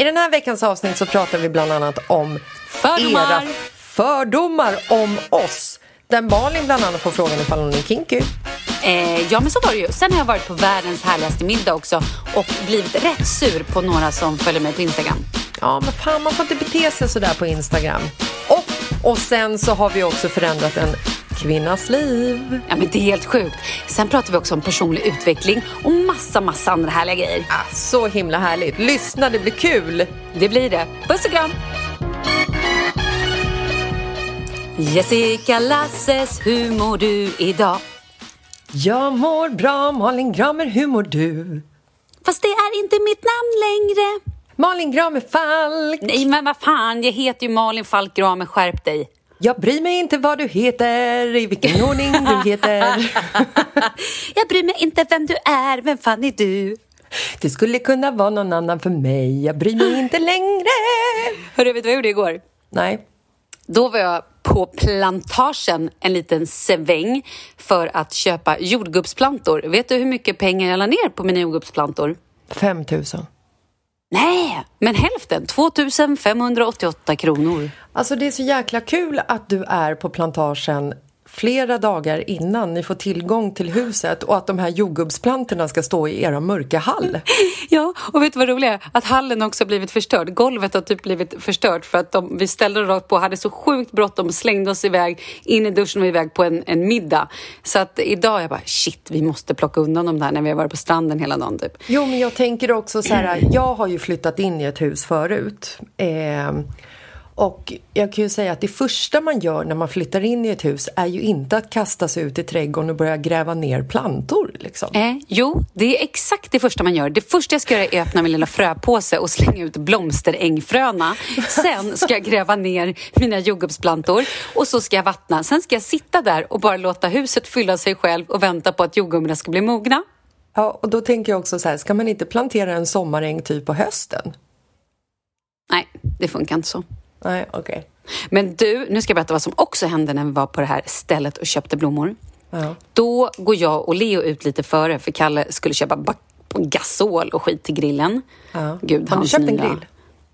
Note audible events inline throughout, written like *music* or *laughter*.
I den här veckans avsnitt så pratar vi bland annat om Fördomar. era fördomar om oss. Där Malin bland annat får frågan ifall hon är kinky. Eh, ja, men så var det ju. Sen har jag varit på världens härligaste middag också och blivit rätt sur på några som följer mig på Instagram. Ja, men fan man får inte bete sig sådär på Instagram. Och, och sen så har vi också förändrat en kvinnas liv. Ja, men det är helt sjukt. Sen pratar vi också om personlig utveckling och massa, massa andra härliga grejer. Ah, så himla härligt. Lyssna, det blir kul. Det blir det. Puss och kram! Jessica Lasses, hur mår du idag? Jag mår bra, Malin Gramer, hur mår du? Fast det är inte mitt namn längre. Malin Gramer Falk. Nej, men vad fan, jag heter ju Malin Falk Gramer, skärp dig. Jag bryr mig inte vad du heter, i vilken *laughs* ordning du heter. *laughs* jag bryr mig inte vem du är, vem fan är du? Det skulle kunna vara någon annan för mig, jag bryr mig inte längre. Hörru, vet du vad jag gjorde igår? Nej. Då var jag på plantagen en liten sväng för att köpa jordgubbsplantor. Vet du hur mycket pengar jag la ner på mina jordgubbsplantor? 5 000. Nej, men hälften. 2 588 kronor. Alltså det är så jäkla kul att du är på plantagen flera dagar innan ni får tillgång till huset och att de här jordgubbsplantorna ska stå i era mörka hall. *laughs* Ja, och vet du vad roligt är? Att hallen också blivit förstörd. Golvet har typ blivit förstört för att de, vi ställde rakt på, hade så sjukt bråttom slängde oss iväg in i duschen och iväg på en, en middag. Så att idag är jag bara shit, vi måste plocka undan dem där när vi har varit på stranden hela dagen typ. Jo, men jag tänker också så här, jag har ju flyttat in i ett hus förut. Eh, och jag kan ju säga att det första man gör när man flyttar in i ett hus är ju inte att kasta sig ut i trädgården och börja gräva ner plantor. Liksom. Eh, jo, det är exakt det första man gör. Det första jag ska göra är att öppna min lilla fröpåse och slänga ut blomsterängfröna. Sen ska jag gräva ner mina jordgubbsplantor och så ska jag vattna. Sen ska jag sitta där och bara låta huset fylla sig själv och vänta på att jordgubbarna ska bli mogna. Ja, och då tänker jag också så här, ska man inte plantera en sommaräng typ på hösten? Nej, det funkar inte så. Nej, okej. Okay. Men du, nu ska jag berätta vad som också hände när vi var på det här stället och köpte blommor. Ja. Då går jag och Leo ut lite före för Kalle skulle köpa gasol och skit till grillen. Ja. Gud, har ni köpt en grill?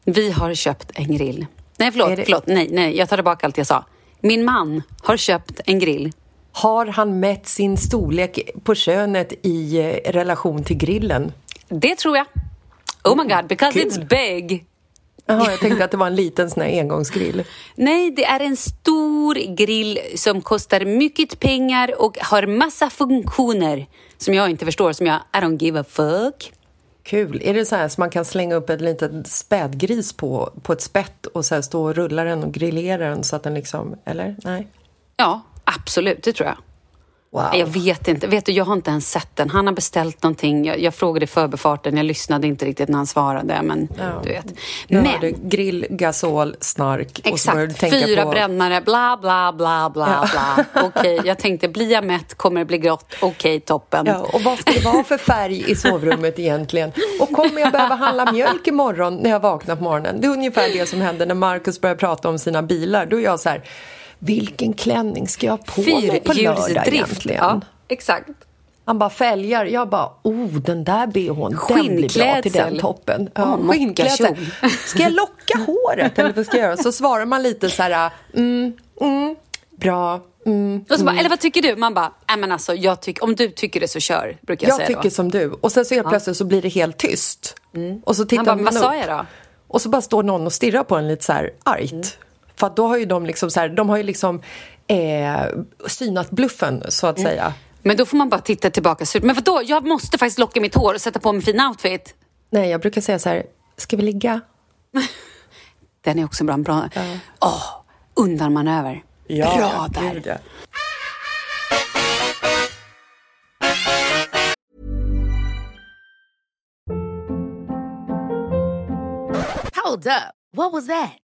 Vi har köpt en grill. Nej, förlåt, det... förlåt. Nej, nej, jag tar tillbaka allt jag sa. Min man har köpt en grill. Har han mätt sin storlek på könet i eh, relation till grillen? Det tror jag. Oh my god, because Kul. it's big. Jaha, jag tänkte att det var en liten sån här engångsgrill. Nej, det är en stor grill som kostar mycket pengar och har massa funktioner som jag inte förstår, som jag I don't give a fuck. Kul. Är det så här så man kan slänga upp en liten spädgris på, på ett spett och så här stå och rulla den och grillera den så att den liksom, eller? Nej? Ja, absolut, det tror jag. Wow. Jag vet inte. Vet du, jag har inte ens sett den. Han har beställt någonting. Jag, jag frågade i förbifarten. Jag lyssnade inte riktigt när han svarade. Men Ja. du vet. Men, hörde grill, gasol, snark du exakt. Fyra på... brännare, bla, bla, bla, bla, bla. Okej, *laughs* jag tänkte, blir jag mätt kommer det bli grått. Okej, toppen. Ja, och vad ska det vara för färg i sovrummet egentligen? Och kommer jag behöva handla mjölk imorgon när jag vaknar på morgonen? Det är ungefär det som händer när Marcus börjar prata om sina bilar. Då är jag så här, vilken klänning ska jag ha på mig på lördag egentligen? Ja, exakt. Han bara fälgar. Jag bara, oh den där bhn, den blir bra till den toppen. Åh, skinnklädsel. Ska jag locka håret eller vad ska jag göra? Så svarar man lite så här, mm, mm, bra, mm. Och så bara, eller vad tycker du? Man bara, nej men alltså, jag tycker, om du tycker det så kör, brukar jag, Jag säga tycker då. som du. Och sen så helt plötsligt så blir det helt tyst. Och så tittar Han bara, man vad sa upp. jag då? Och så bara står någon och stirrar på en lite så här argt. För att då har ju de liksom så här, de har ju liksom eh, synat bluffen så att säga. Men då får man bara titta tillbaka. Men vadå, jag måste faktiskt locka mitt hår och sätta på mig fin outfit. Nej, jag brukar säga så här, ska vi ligga? *laughs* Den är också bra. bra. Åh, undanmanöver. bra där. gud, ja. Hold up. What was that?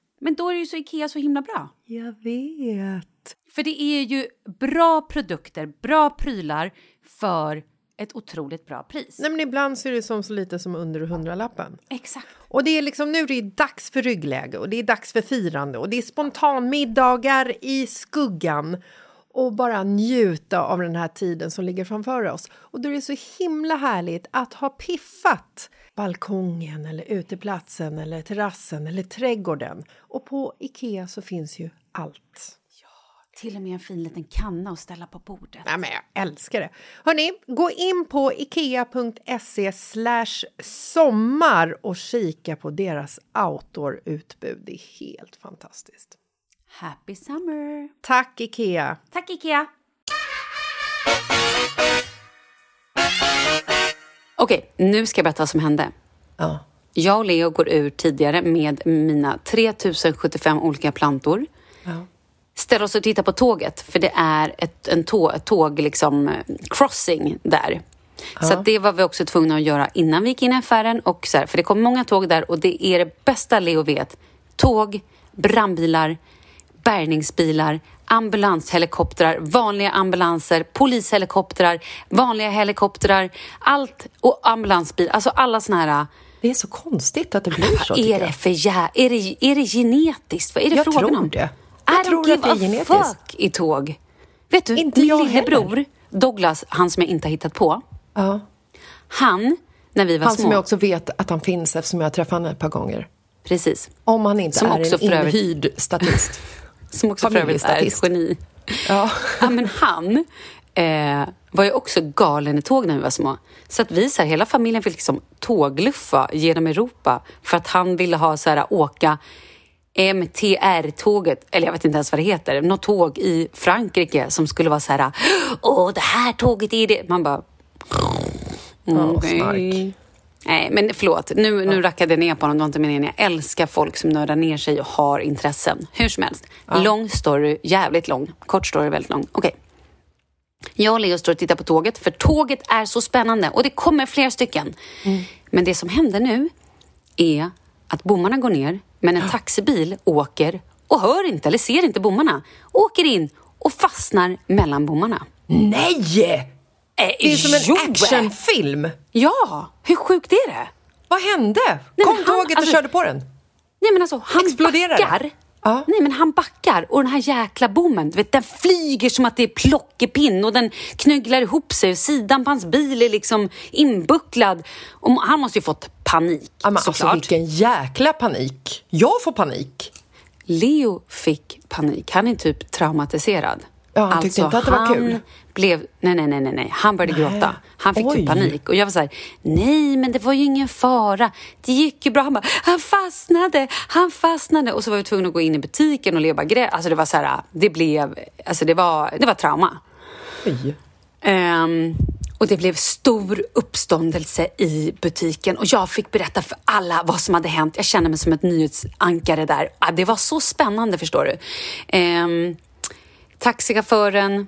Men då är ju så Ikea så himla bra. Jag vet. För det är ju bra produkter, bra prylar för ett otroligt bra pris. Nej, men ibland så är det som så lite som under hundralappen. Exakt. Och det är liksom nu är det dags för ryggläge och det är dags för firande och det är spontanmiddagar i skuggan och bara njuta av den här tiden som ligger framför oss. Och då är det så himla härligt att ha piffat balkongen eller uteplatsen eller terrassen eller trädgården. Och på Ikea så finns ju allt. Till och med en fin liten kanna att ställa på bordet. Ja, men jag älskar det. Hörni, gå in på ikea.se sommar och kika på deras outdoor-utbud. Det är helt fantastiskt. Happy summer! Tack, Ikea! Tack Ikea! Okej, nu ska jag berätta vad som hände. Ja. Jag och Leo går ur tidigare med mina 3075 olika plantor. Ja. Ställer oss och tittar på tåget, för det är ett, en ett tåg liksom, eh, crossing där. Så att det var vi också tvungna att göra innan vi gick in i affären. Och så här, för det kom många tåg där och det är det bästa Leo vet. Tåg, brandbilar, bärgningsbilar, ambulanshelikoptrar, vanliga ambulanser, polishelikoptrar, vanliga helikoptrar, allt och ambulansbil, alltså alla såna här Det är så konstigt att det blir så. vad är det jag. för jä... Är det, är det genetiskt? Vad är det Jag frågan tror om? det. Jag I tror give att det är genetiskt. fuck i tåg. Vet du, Inte min jag lillebror. Douglas, han som jag inte har hittat på, Ja. han, när vi var Han små... som jag också vet att han finns eftersom jag har träffat honom ett par gånger. Precis. Om han inte Som är en inhyrd statist. *laughs* Som också för övrigt är ett geni. Ja. Ja, men han eh, var ju också galen i tåg när vi var små. Så att vi, så här, hela familjen fick liksom tågluffa genom Europa för att han ville ha så här, åka MTR-tåget, eller jag vet inte ens vad det heter, något tåg i Frankrike som skulle vara så här, åh, det här tåget är det. Man bara, Ja, okej. Nej, men förlåt. Nu, nu rackade jag ner på honom. Det var inte meningen. Jag älskar folk som nördar ner sig och har intressen. Hur som helst. Lång story, jävligt lång. Kort story, väldigt lång. Okej. Jag och Leo står och tittar på tåget, för tåget är så spännande och det kommer flera stycken. Men det som händer nu är att bommarna går ner, men en taxibil åker och hör inte eller ser inte bommarna. Åker in och fastnar mellan bommarna. Nej! Det är som en Joe! actionfilm. Ja, hur sjukt är det? Vad hände? Nej, Kom han- tåget och alltså- körde på den? Nej men alltså, han Exploderar backar. Ja. Nej men han backar och den här jäkla bommen, du vet, den flyger som att det är plockepinn och den knögglar ihop sig och sidan på hans bil är liksom inbucklad. Och han måste ju fått panik Ja, men alltså, såklart. vilken jäkla panik. Jag får panik. Leo fick panik. Han är typ traumatiserad. Ja, han tyckte inte att det var kul. Blev, nej, nej, nej, nej. Han började Nej. gråta. Han fick Oj. typ panik. Och jag var så här, nej, men det var ju ingen fara. Det gick ju bra. Han bara, han fastnade, han fastnade. Och så var vi tvungna att gå in i butiken och Leo bara grät. Alltså det var så här, det blev, alltså det var, det var trauma. Ehm, och det blev stor uppståndelse i butiken och jag fick berätta för alla vad som hade hänt. Jag kände mig som ett nyhetsankare där. Ah, det var så spännande, förstår du. Um, taxichauffören,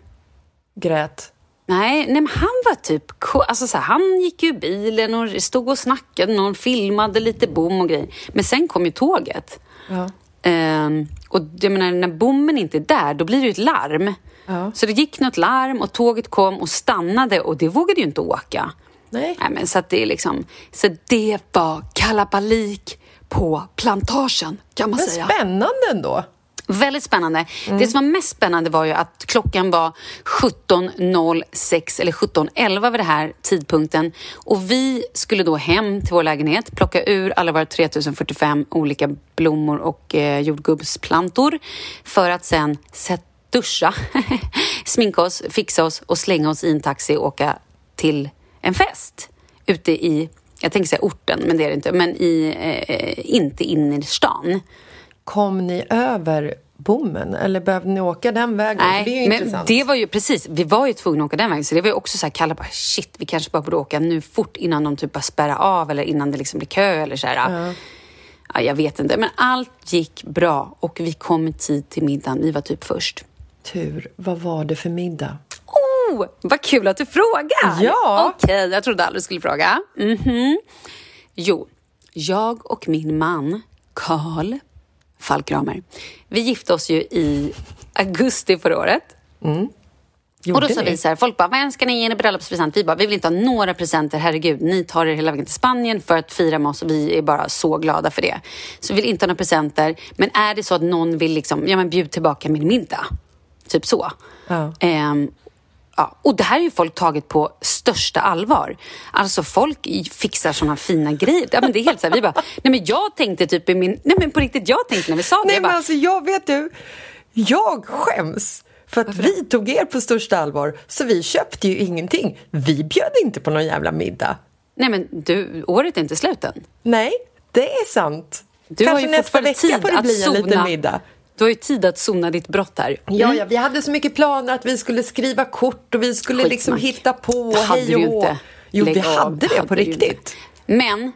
Grät. nej, nej men han var typ alltså så här, Han gick ju bilen och stod och snackade, någon filmade lite bom och grejer. Men sen kom ju tåget. Ja. Ehm, och jag menar, när bommen inte är där, då blir det ju ett larm. Ja. Så det gick något larm och tåget kom och stannade och det vågade ju inte åka. Nej. Nej, men så det är liksom, så det var kalabalik på plantagen kan man Men säga. spännande ändå. Väldigt spännande. Det som var mest spännande var ju att klockan var 17.06 eller 17.11 vid den här tidpunkten och vi skulle då hem till vår lägenhet, plocka ur alla våra 3045 olika blommor och eh, jordgubbsplantor för att sen sätt, duscha, *laughs* sminka oss, fixa oss och slänga oss i en taxi och åka till en fest ute i, jag tänker säga orten, men det är det inte, men i, eh, inte innerstan. Kom ni över bommen eller behövde ni åka den vägen? Nej, det är men intressant. det var ju precis, vi var ju tvungna att åka den vägen så det var ju också så här, Kalle bara shit, vi kanske bara borde åka nu fort innan de typ bara spärrar av eller innan det liksom blir kö eller så här. Ja. jag vet inte, men allt gick bra och vi kom i tid till middagen, vi var typ först. Tur. Vad var det för middag? Oh, vad kul att du frågar! Ja. Okej, jag trodde aldrig du skulle fråga. Mhm. Jo, jag och min man Karl Falkramer, vi gifte oss ju i augusti förra året. Gjorde Och då sa vi så här, folk bara, vad ska ni ge er i bröllopspresent? Vi bara, vi vill inte ha några presenter, herregud. Ni tar er hela vägen till Spanien för att fira med oss och vi är bara så glada för det. Så vi vill inte ha några presenter. Men är det så att någon vill liksom, ja men bjud tillbaka min middag. Typ så. Ja. Ehm, ja. Och det här är ju folk tagit på största allvar. Alltså folk fixar såna fina grejer. Ja, men det är helt så här, vi bara, nej men jag tänkte typ i min, nej men på riktigt, jag tänkte när vi sa det. Nej jag men bara, alltså jag vet du, jag skäms för att vi tog er på största allvar så vi köpte ju ingenting. Vi bjöd inte på någon jävla middag. nej men du, året är inte slut än. Nej, det är sant. Du Kanske har ju nästa vecka tid får det bli en liten middag. Du har ju tid att sona ditt brott här. Ja, ja, vi hade så mycket planer att vi skulle skriva kort och vi skulle liksom Skitsnack. hitta på Det hade hej du och hå. inte. Jo, Lägg vi av. hade det på du ju inte. riktigt. Men,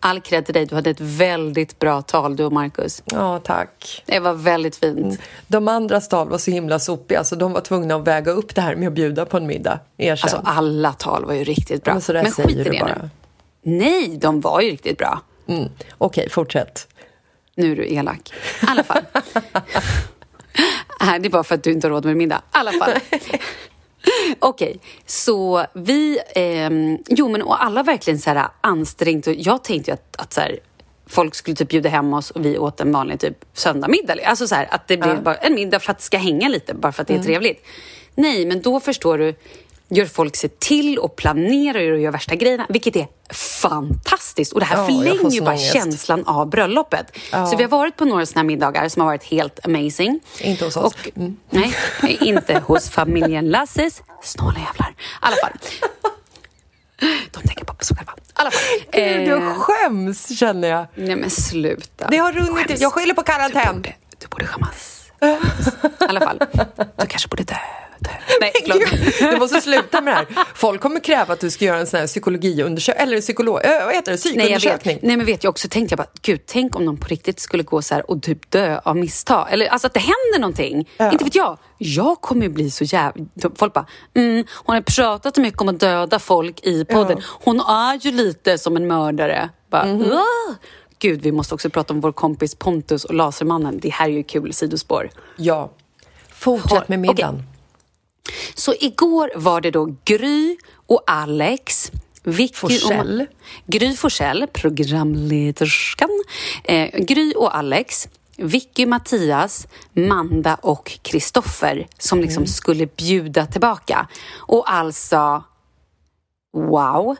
all cred till dig. Du hade ett väldigt bra tal, du och Marcus. Ja, tack. Det var väldigt fint. De andra tal var så himla sopiga så de var tvungna att väga upp det här med att bjuda på en middag. Erkänn. Alltså, alla tal var ju riktigt bra. Men Men skit i du det bara. nu. Nej, de var ju riktigt bra. mm. Okej, fortsätt. Nu är du elak. I alla fall. *laughs* Nej, det var för att du inte har råd med middag. I alla fall. Okej, så vi... ehm, jo, men och alla verkligen så här ansträngt. Och jag tänkte ju att, att så här, folk skulle typ bjuda hem oss och vi åt en vanlig typ söndagmiddag. Alltså så här, att det blir bara en middag för att det ska hänga lite, bara för att det är trevligt. Nej, men då förstår du, gör folk sig till och planerar och gör värsta grejerna, vilket är fantastiskt. Och det här Ja, förlänger ju bara ångest. känslan av bröllopet. Så vi har varit på några såna här middagar som har varit helt amazing. Inte hos oss. Mm. Och, Nej, inte hos familjen Lasses. Snåla jävlar. I alla fall. De tänker bara på sig själva. Alla fall. Gud, Eh, jag skäms känner jag. nej men sluta. Det har runnit Skäms. Jag skyller på Du karantän. borde, du borde skämmas. I alla fall. Du kanske borde dö. Nej, *laughs* Du måste sluta med det här. Folk kommer kräva att du ska göra en sån här psykologiundersökning, eller psykolog, äh, vad heter det, Nej, psykundersökning. Nej, men vet jag också tänkte jag bara, gud, tänk om någon på riktigt skulle gå så här och typ dö av misstag. Eller alltså att det händer någonting. Inte vet jag. Jag kommer ju bli så jävla... Folk bara, mm, hon har pratat så mycket om att döda folk i podden. Hon är ju lite som en mördare. Bara. "Åh!" Gud, vi måste också prata om vår kompis Pontus och Lasermannen. Det här är ju kul sidospår. Ja. Fortsätt med middagen. Så igår var det då Gry och Alex. Vicky Forsell. Och, Gry Forsell, programlederskan. Eh, Gry och Alex. Vicky, Mattias, Manda och Kristoffer som liksom skulle bjuda tillbaka. Och alltså, wow.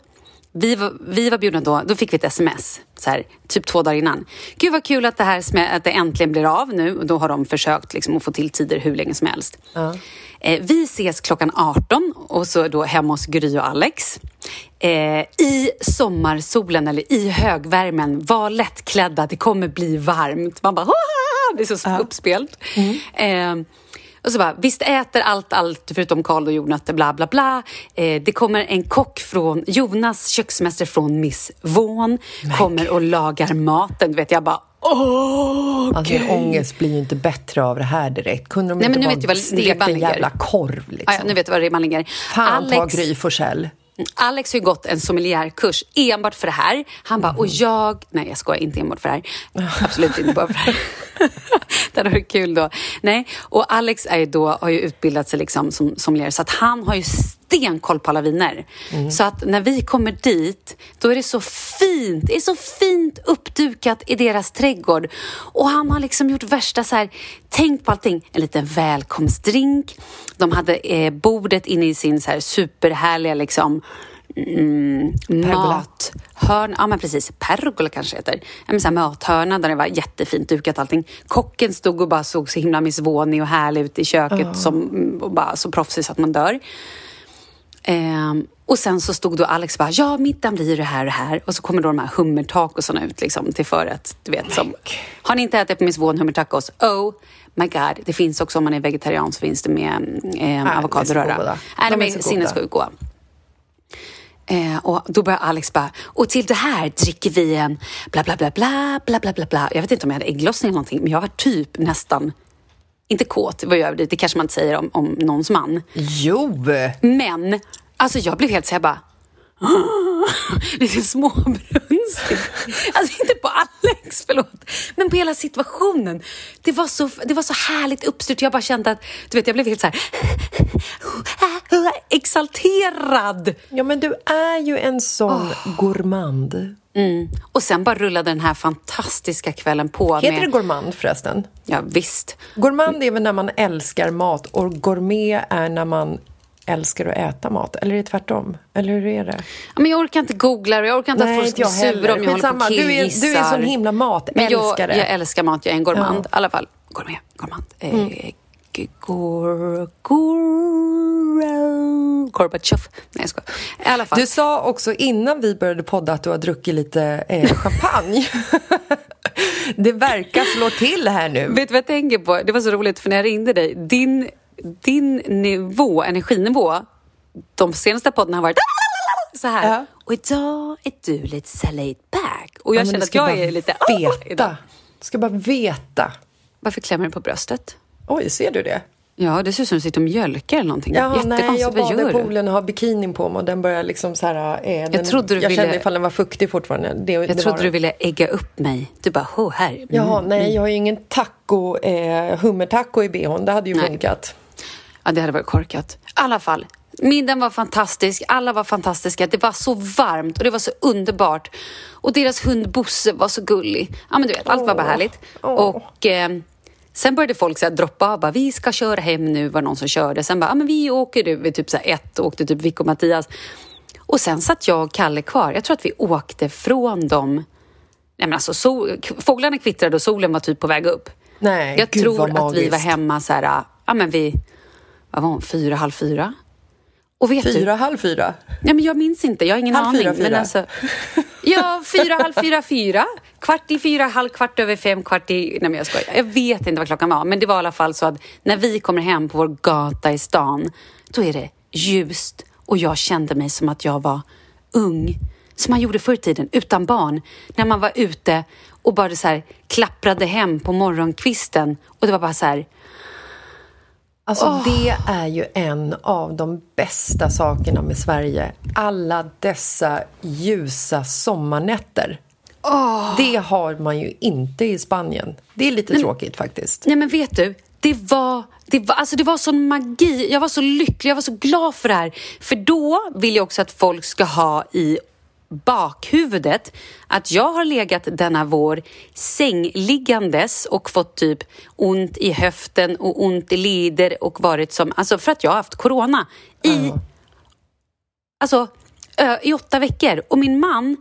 Vi var, vi var bjudna då, då fick vi ett sms, så här, typ två dagar innan. Gud vad kul att det här att det äntligen blir av nu. Och då har de försökt liksom, att få till tider hur länge som helst. Ja. Eh, vi ses klockan 18 och så då hemma hos Gry och Alex. Eh, I sommarsolen eller i högvärmen, var lättklädda, det kommer bli varmt. Man bara, Haha! det är så uppspelt. Eh, och så bara, visst äter allt, allt förutom kal och jordnötter, bla bla bla. Eh, det kommer en kock från, Jonas köksmästare från Miss Vaughn, kommer och lagar maten. Du vet, jag bara, åh, Alltså gud. min ångest blir ju inte bättre av det här direkt. Kunde de Nej, inte men nu bara vet du vad stekt en jävla korv liksom? Ja, nu vet du var ribban ligger. Fan ta Alex, Gry Forssell. Alex har ju gått en sommelierkurs enbart för det här. Han bara, och jag... Nej, jag skojar inte enbart för det här. *laughs* Absolut inte bara för det här. *laughs* det hade varit kul då. Nej, och Alex är då, har ju utbildat sig liksom som sommelier så att han har ju stenkoll på alla viner. Så att när vi kommer dit, då är det så fint. Det är så fint uppdukat i deras trädgård. Och han har liksom gjort värsta så här, tänkt på allting. En liten välkomstdrink. De hade eh, bordet inne i sin så här superhärliga liksom Mm, mathörna, ja men precis, pergola kanske heter. Ja, men så här mathörna där det var jättefint dukat allting. Kocken stod och bara såg så himla missvånig och härlig ut i köket som, och bara så proffsig så att man dör. Eh, och sen så stod då Alex bara, ja middagen blir det här och det här. Och så kommer då de här hummertacosarna ut liksom, till förrätt. Du vet, som, har ni inte ätit på Miss Vaughan hummertacos? Oh my god. Det finns också om man är vegetarian så finns det med eh, avokadoröra. De är, är sinnessjukt goda. Eh, och då börjar Alex bara, och till det här dricker vi en bla bla bla bla bla bla bla. Jag vet inte om jag hade ägglossning eller någonting, men jag var typ nästan inte kåt, ju överdrivet, det kanske man inte säger om, om någons man. Jo! Men, alltså jag blev helt så jag bara, *gasps* lite småbrunstig. Alltså inte på Alex, förlåt. Men på hela situationen. Det var så, det var så härligt uppstyrt. Jag bara kände att, du vet, jag blev helt så här *gasps* exalterad. Ja, men du är ju en sån gourmand. Mm. Och sen bara rullade den här fantastiska kvällen på. Heter med, det gourmand förresten? Ja, visst. Gourmand är väl när man älskar mat och gourmet är när man älskar att äta mat. Eller är det tvärtom? Eller hur är det? Ja, men jag orkar inte googla och jag orkar inte att folk ska bli sura om jag håller på och du, är, killgissar. du är en sån himla Men jag, matälskare. jag älskar mat, jag är en gourmand. Ja. I alla fall, gourmet, gourmand. Eh, Mm. g- Gor... Gor... Gorbatjov. Nej, jag skojar. I alla fall. Du sa också innan vi började podda att du har druckit lite eh, *laughs* champagne. det verkar slå till här nu. Vet du vad jag tänker på? Det var så roligt, för när jag ringde dig, din, din nivå, energinivå, de senaste poddarna har varit så här. Ja. Och idag är du lite så laid back. Och jag Ja, känner att jag är lite... Veta. idag. Du ska bara veta. Varför klämmer du på bröstet? Oj, ser du det? Ja, det ser ut som att du sitter och mjölkar eller någonting. Ja, nej, Jättekonstigt. jag gör i du? poolen och har bikinin på mig och den börjar liksom så här... Eh, den, trodde du jag ville- kände ifall den var fuktig fortfarande. Det, Jag det trodde du den. ville ägga upp mig. Du bara, ho, här. Mm. Jaha, nej, jag har ju ingen taco, eh, hummertaco i bhn. Det hade ju Nej. funkat. Ja, det hade varit korkat. I alla fall, middagen var fantastisk. Alla var fantastiska. Det var så varmt och det var så underbart. Och deras hund Bosse var så gullig. Ja, men du vet, allt var bara härligt. Och eh, sen började folk så här droppa av. Bara, vi ska köra hem nu, var någon som körde. Sen bara, ja, men vi åker nu. Vid typ så ett åkte typ Vic och Mattias. Och sen satt jag och Kalle kvar. Jag tror att vi åkte från dem. Nej, men alltså, sol, fåglarna kvittrade och solen var typ på väg upp. Nej, Jag gud, tror att vi var hemma så här, ja men vi, vad var hon, fyra, halv fyra? Och vet du, Fyra, halv fyra. nej men jag minns inte, jag har ingen Halv aning. fyra, fyra. Men alltså, ja, fyra, halv fyra, fyra. Kvart i fyra, halv kvart över fem, kvart i... Nej men jag skojar. Jag vet inte vad klockan var, men det var i alla fall så att när vi kommer hem på vår gata i stan, då är det ljust och jag kände mig som att jag var ung. Som man gjorde förr i tiden, utan barn. När man var ute och bara så här klapprade hem på morgonkvisten och det var bara så här... Alltså det är ju en av de bästa sakerna med Sverige. Alla dessa ljusa sommarnätter. Det har man ju inte i Spanien. Det är lite tråkigt faktiskt. Nej men vet du, det var, det var, alltså det var sån magi. Jag var så lycklig, jag var så glad för det här. För då vill jag också att folk ska ha i bakhuvudet att jag har legat denna vår sängliggandes och fått typ ont i höften och ont i leder och varit som, alltså för att jag har haft corona i, alltså ö, i åtta veckor. Och min man,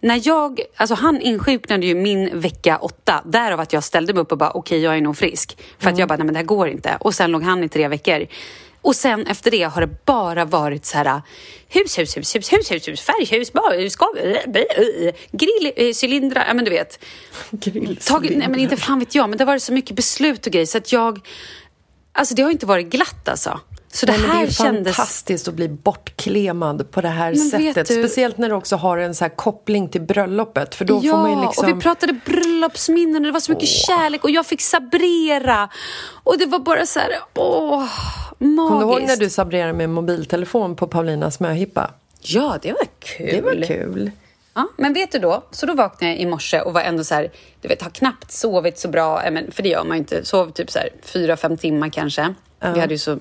när jag, alltså han insjuknade ju min vecka åtta, därav att jag ställde mig upp och bara okej, okay, jag är nog frisk. För att jag bara, nej men det här går inte. Och sen låg han i tre veckor. Och sen efter det har det bara varit så här hus, hus, hus, hus, hus, hus, hus färghus, grillcylindrar, ja men du vet. *laughs* Tag, nej men inte fan vet jag, men det har varit så mycket beslut och grejer så att jag, alltså det har inte varit glatt alltså. Så det, Nej, här det är kändes... fantastiskt att bli bortklemad på det här men sättet. Du... Speciellt när du också har en så koppling till bröllopet. För då ja, får man ju liksom... och vi pratade bröllopsminnen och det var så mycket åh. kärlek och jag fick sabrera. Och det var bara så här, åh, magiskt. Kommer du ihåg när du sabrerade med mobiltelefon på Paulinas möhippa? Ja, det var kul. Det var kul. Ja, men vet du då, så då vaknade jag i morse och var ändå så här, du vet, har knappt sovit så bra, för det gör man ju inte, sov typ så här fyra, fem timmar kanske. Ja. Vi hade ju så...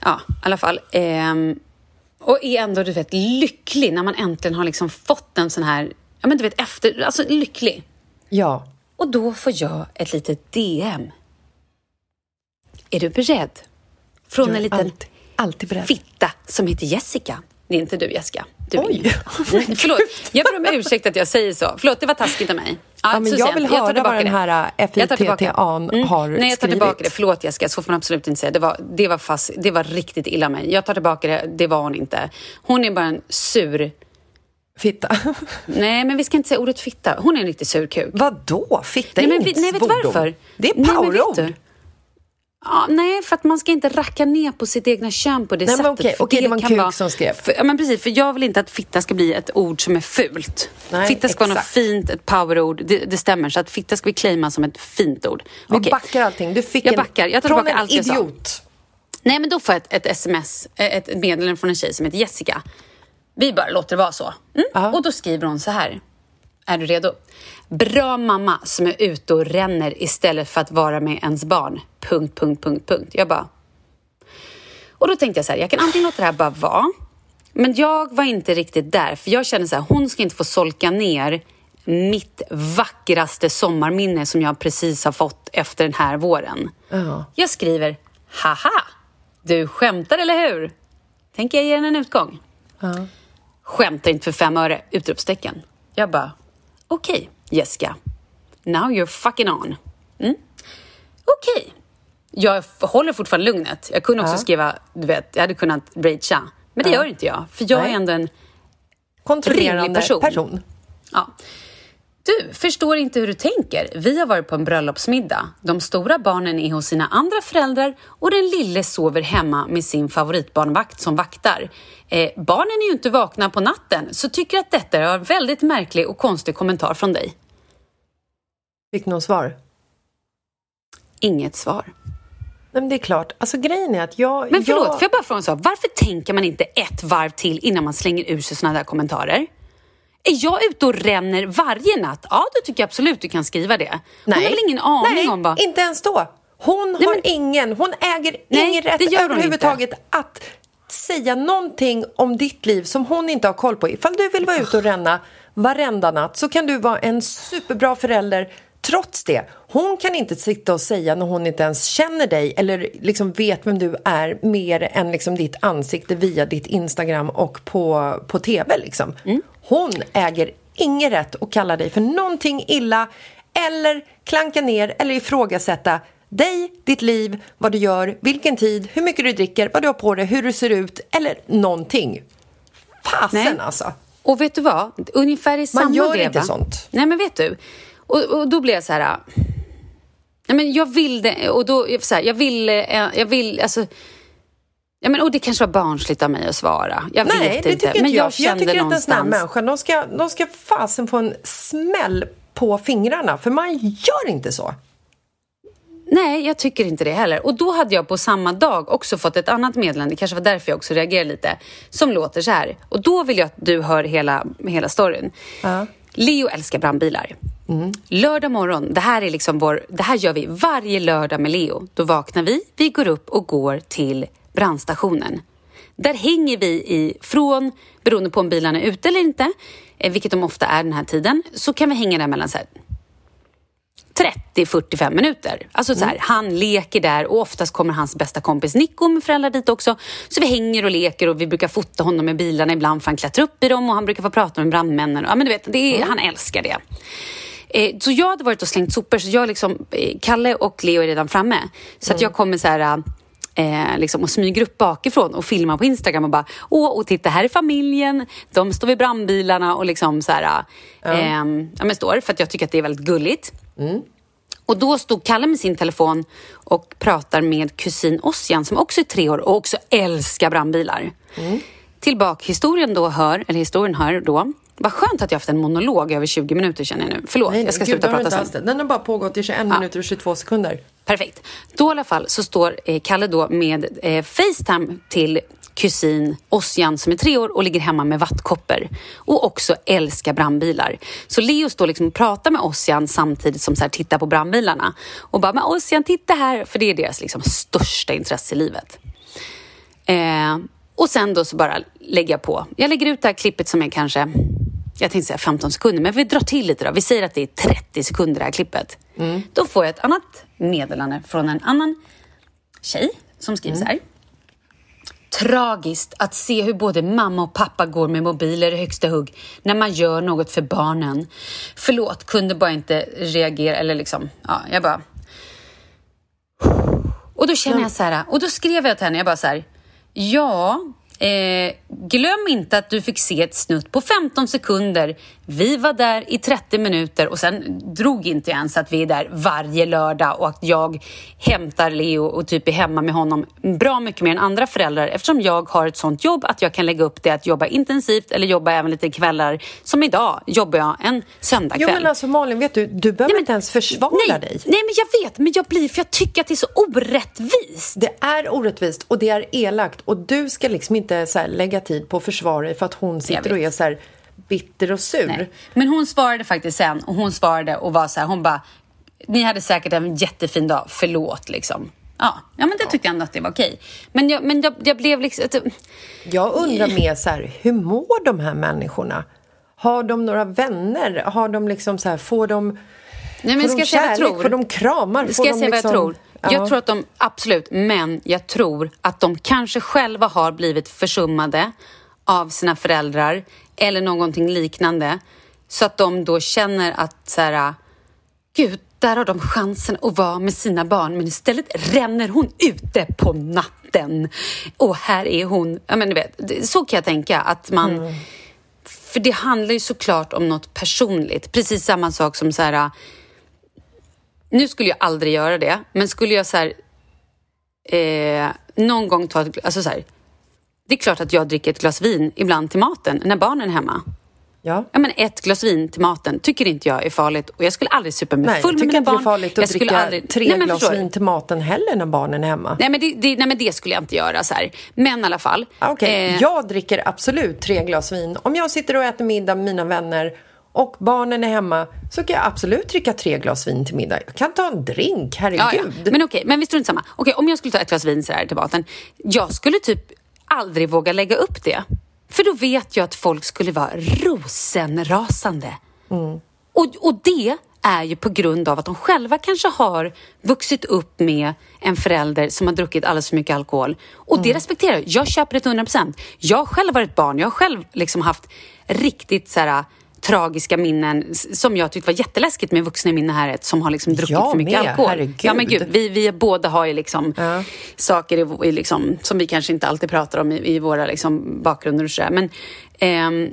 Ja, i alla fall. Ehm, och är ändå, du vet, lycklig när man äntligen har liksom fått en sån här... Ja, men du vet, efter... Alltså lycklig. Ja. Och då får jag ett litet DM. Är du beredd? Från en liten alltid, alltid beredd. fitta som heter Jessica. Det är inte du, Jessica. Du Oj! *laughs* Förlåt, jag ber om ursäkt att jag säger så. Förlåt, det var taskigt av mig. Ja, men jag vill höra jag vad den här FITTA-an mm. har Nej, jag tar tillbaka det. Förlåt Jessica, så får man absolut inte säga. Det var, det var, fast, det var riktigt illa mig. Jag tar tillbaka det, det var hon inte. Hon är bara en sur... Fitta? *laughs* nej, men vi ska inte säga ordet fitta. Hon är en riktig surkuk. Vadå? Fitta är nej, inget Nej, vet du varför? Det är powerord. Ja, nej, för att man ska inte racka ner på sitt egna kön på det nej, sättet. Okej, okay, okay, det var en kuk vara, som skrev. För, ja, men precis. För jag vill inte att fitta ska bli ett ord som är fult. Nej, fitta ska exakt. vara något fint, ett powerord. Det, det stämmer. Så att fitta ska vi claima som ett fint ord. Vi okay. backar allting. Du fick jag en, backar. Jag tar från en allt idiot. Nej, men då får jag ett, ett sms, ett meddelande från en tjej som heter Jessica. Vi bara låter det vara så. Mm? Och då skriver hon så här. Är du redo? Bra mamma som är ute och ränner istället för att vara med ens barn. Punkt, punkt, punkt, punkt. Jag bara... Och då tänkte jag så här, jag kan antingen låta det här bara vara. Men jag var inte riktigt där, för jag kände så här, hon ska inte få solka ner mitt vackraste sommarminne som jag precis har fått efter den här våren. Uh. Jag skriver, haha, du skämtar eller hur? Tänker jag ge henne en utgång. Uh. Skämtar inte för fem öre! Utropstecken. Jag bara, okej, okay, Jessica. Now you're fucking on. Mm? Okej. Okay. Jag håller fortfarande lugnet. Jag kunde också ja. skriva, du vet, jag hade kunnat ragea. Men det ja. gör inte jag, för jag Nej. är ändå en kontrollerande person. person. Ja. Du, förstår inte hur du tänker. Vi har varit på en bröllopsmiddag. De stora barnen är hos sina andra föräldrar och den lille sover hemma med sin favoritbarnvakt som vaktar. Eh, barnen är ju inte vakna på natten, så tycker att detta är en väldigt märklig och konstig kommentar från dig. Fick någon svar? Inget svar. Nej, men det är klart. Alltså grejen är att jag... Men förlåt, jag... får jag bara fråga en sak? Varför tänker man inte ett varv till innan man slänger ur sig sådana där kommentarer? Är jag ute och ränner varje natt? Ja, då tycker jag absolut du kan skriva det. Hon Nej. har väl ingen aning Nej, om vad... inte ens då. Hon Nej, har men... ingen, hon äger Nej, ingen rätt överhuvudtaget att säga någonting om ditt liv som hon inte har koll på. Ifall du vill vara ute och ränna varenda natt så kan du vara en superbra förälder Trots det, hon kan inte sitta och säga när hon inte ens känner dig eller liksom vet vem du är mer än liksom ditt ansikte via ditt Instagram och på, på TV. Liksom. Mm. Hon äger ingen rätt att kalla dig för någonting illa eller klanka ner eller ifrågasätta dig, ditt liv, vad du gör, vilken tid, hur mycket du dricker, vad du har på dig, hur du ser ut eller någonting. Fasen Nej. alltså! Och vet du vad? Ungefär i samma Man gör inte sånt. Nej, men vet du? Och, och då blev jag så här... Nej, men jag vill det, och då, så här, jag vill, eh, jag vill, alltså... Ja, men, och det kanske var barnsligt av mig att svara. Jag Nej, vet det inte. Tycker men jag, jag kände jag tycker någonstans... att en sån här människa, de ska, de ska fasen få en smäll på fingrarna. För man gör inte så. Nej, jag tycker inte det heller. Och då hade jag på samma dag också fått ett annat meddelande, det kanske var därför jag också reagerade lite, som låter så här. Och då vill jag att du hör hela, hela storyn. Uh. Leo älskar brandbilar. Mm. Lördag morgon, det här är liksom vår, det här gör vi varje lördag med Leo. Då vaknar vi, vi går upp och går till brandstationen. Där hänger vi i, från, beroende på om bilarna är ute eller inte, eh, vilket de ofta är den här tiden, så kan vi hänga där mellan så här, 30-45 minuter. Alltså så här, Han leker där och oftast kommer hans bästa kompis Nico med föräldrar dit också. Så vi hänger och leker och vi brukar fota honom med bilarna ibland för han klättrar upp i dem och han brukar få prata med brandmännen. Ja, men du vet, det är, Han älskar det. Eh, så jag hade varit och slängt sopor, så jag liksom, eh, Kalle och Leo är redan framme. Så att jag kommer så här... Eh, liksom, och smyger upp bakifrån och filmar på Instagram och bara åh, och titta här är familjen, de står vid brandbilarna och liksom så här, eh, ja, men står för att jag tycker att det är väldigt gulligt. Och då stod Kalle med sin telefon och pratar med kusin Ossian som också är tre år och också älskar brandbilar. Till bakhistorien då hör, eller historien hör då, vad skönt att jag haft en monolog över 20 minuter känner jag nu. Förlåt, Nej, jag ska gud, sluta har prata sen. det. Den har bara pågått i 21 minuter och 22 sekunder. Perfekt. Då i alla fall så står eh, Kalle då med eh, Facetime till kusin Ossian som är tre år och ligger hemma med vattkoppor och också älskar brandbilar. Så Leo står liksom och pratar med Ossian samtidigt som så här tittar på brandbilarna och bara, men Ossian titta här, för det är deras liksom största intresse i livet. Eh, och sen då så bara lägger jag på. Jag lägger ut det här klippet som är kanske, jag tänkte säga 15 sekunder, men vi drar till lite då. Vi säger att det är 30 sekunder det här klippet. Då får jag ett annat meddelande från en annan tjej som skriver så här. Tragiskt att se hur både mamma och pappa går med mobiler i högsta hugg när man gör något för barnen. Förlåt, kunde bara inte reagera eller liksom, ja, jag bara... Och då känner jag så här, och då skrev jag till henne, jag bara så här, ja, eh, glöm inte att du fick se ett snutt på 15 sekunder. Vi var där i 30 minuter och sen drog inte jag ens att vi är där varje lördag och att jag hämtar Leo och typ är hemma med honom bra mycket mer än andra föräldrar eftersom jag har ett sånt jobb att jag kan lägga upp det att jobba intensivt eller jobba även lite kvällar. Som idag jobbar jag en söndagkväll. Jo men alltså Malin, vet du, du behöver inte ens försvara nej, dig. Nej, men jag vet, men jag blir för jag tycker att det är så orättvist. Det är orättvist och det är elakt och du ska liksom inte så lägga tid på att försvara dig för att hon sitter och är så här bitter och sur. Nej. Men hon svarade faktiskt sen och hon svarade och var så här, hon bara, ni hade säkert en jättefin dag, förlåt liksom. Ja, ja men det tyckte jag ändå att det var okej. Men jag, men jag, jag blev liksom... Jag undrar mer så här, hur mår de här människorna? Har de några vänner? Har de liksom så här, får de, Nej, men får ska de jag vad jag kärlek? tror? Får de kramar? Ska får jag de säga liksom... vad jag tror? Ja. Jag tror att de, absolut, men jag tror att de kanske själva har blivit försummade av sina föräldrar eller någonting liknande. Så att de då känner att så här, gud, där har de chansen att vara med sina barn men istället ränner hon ute på natten. Och här är hon, ja men du vet, så kan jag tänka att man Mm. För det handlar ju såklart om något personligt. Precis samma sak som så här nu skulle jag aldrig göra det, men skulle jag så här, eh, någon gång ta ett alltså så här, Det är klart att jag dricker ett glas vin ibland till maten när barnen är hemma. Ja. Ja, men ett glas vin till maten tycker inte jag är farligt och jag skulle aldrig supa mig Nej, full jag med tycker mina inte det barn. är farligt jag att dricka aldrig... tre Nej, glas vin till maten heller när barnen är hemma. Nej men det, det, nej, men det skulle jag inte göra. Så här. Men i alla fall. Ah, Okej, eh, jag dricker absolut tre glas vin. Om jag sitter och äter middag med mina vänner och barnen är hemma så kan jag absolut dricka tre glas vin till middag. Jag kan ta en drink, herregud. Ja, ja. Men okej, men vi strunt samma. Okej, om jag skulle ta ett glas vin så här till maten. Jag skulle typ aldrig våga lägga upp det. För då vet jag att folk skulle vara rosenrasande. Och, och det är ju på grund av att de själva kanske har vuxit upp med en förälder som har druckit alldeles för mycket alkohol. Och det respekterar jag. Jag köper det till 100%. Jag har själv varit barn. Jag har själv liksom haft riktigt så här, tragiska minnen som jag tyckte var jätteläskigt med vuxna i min närhet som har liksom druckit Jag för mycket med, alkohol. herregud. Ja, men gud, vi, vi båda har ju liksom saker i, i liksom, som vi kanske inte alltid pratar om i, i våra liksom, bakgrunder och sådär. Men, ehm,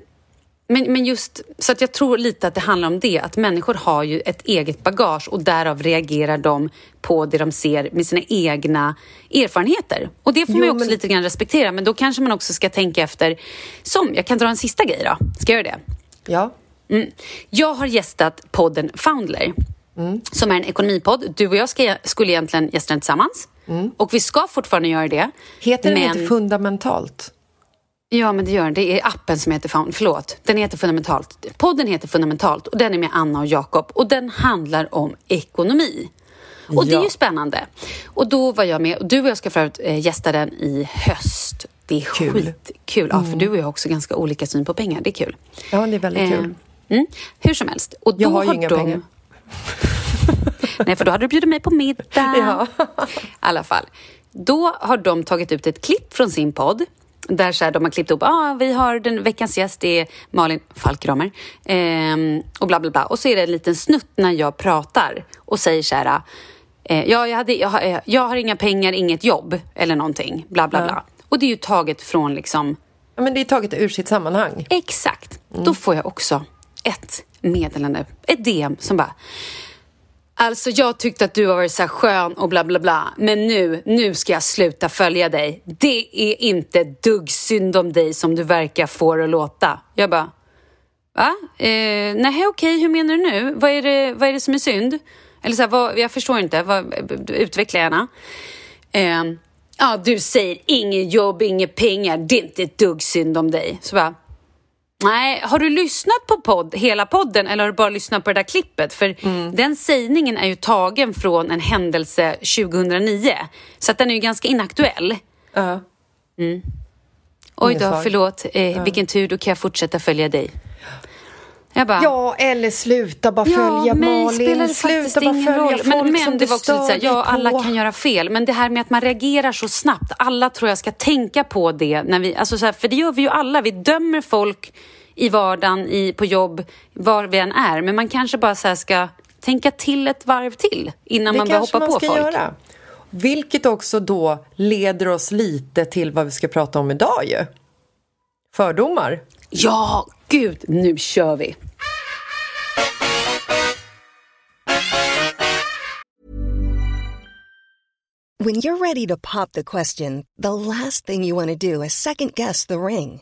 men, men just, så att jag tror lite att det handlar om det, att människor har ju ett eget bagage och därav reagerar de på det de ser med sina egna erfarenheter. Och det får man ju också men- lite grann respektera, men då kanske man också ska tänka efter, som, jag kan dra en sista grej då, ska jag göra det? Ja. Mm. Jag har gästat podden Foundler, som är en ekonomipodd. Du och jag ska, skulle egentligen gästa den tillsammans. Och vi ska fortfarande göra det. Heter den men... inte fundamentalt? Ja, men det gör den. Det är appen som heter Found... Förlåt, den heter Fundamentalt. Podden heter Fundamentalt och den är med Anna och Jakob och den handlar om ekonomi. Och det är Ja. ju spännande. Och då var jag med, och du och jag ska förut eh, gästa den i höst. Det är Kul. skitkul. Ja, för du och jag har också ganska olika syn på pengar. Det är kul. Ja, det är väldigt kul. Mm, hur som helst. Och Jag då har ju inga de... pengar. *laughs* Nej, för då hade du bjudit mig på middag. *laughs* Ja. I alla fall. Då har de tagit ut ett klipp från sin podd där så här, de har klippt upp, ah, vi har den veckans gäst, det är Malin Falkramer. Ehm, och bla bla bla. Och så är det en liten snutt när jag pratar och säger så här, eh, ja, jag, hade, jag, har- eh, jag har inga pengar, inget jobb eller någonting, bla bla bla. Och det är ju taget från liksom, Ja, Men det är taget ur sitt sammanhang. exakt. Då får jag också ett meddelande, ett DM som bara, Alltså jag tyckte att du har varit så här skön och bla bla bla Men nu, nu ska jag sluta följa dig Det är inte dugg synd om dig som du verkar få det att låta Jag bara Va? Eh, nej okej, hur menar du nu? Vad är det, vad är det som är synd? Eller så här, vad, jag förstår inte, vad, utveckla gärna eh, Ja, du säger inget jobb, inga pengar Det är inte ett dugg synd om dig Så bara Nej, har du lyssnat på podd, hela podden eller har du bara lyssnat på det där klippet? För den sägningen är ju tagen från en händelse 2009. Så att den är ju ganska inaktuell. Ja. Oj Inget då, förlåt. Eh, Vilken tur, då kan jag fortsätta följa dig. Bara... Ja, eller sluta bara Ja, följa mig Malin. spelar det Sluta bara ingen följa roll. folk Men, men som det du var också lite så här, ja, alla på. kan göra fel. Men det här med att man reagerar så snabbt. Alla tror jag ska tänka på det. När vi, alltså så här, för det gör vi ju alla. Vi dömer folk i vardagen, i, på jobb, var vi än är. Men man kanske bara så här ska tänka till ett varv till innan Det man börjar kanske hoppa man på ska folk. göra. Vilket också då leder oss lite till vad vi ska prata om idag ju. Fördomar. Ja, gud, nu kör vi. When you're ready to pop the question, the last thing you want to do is second guess the ring.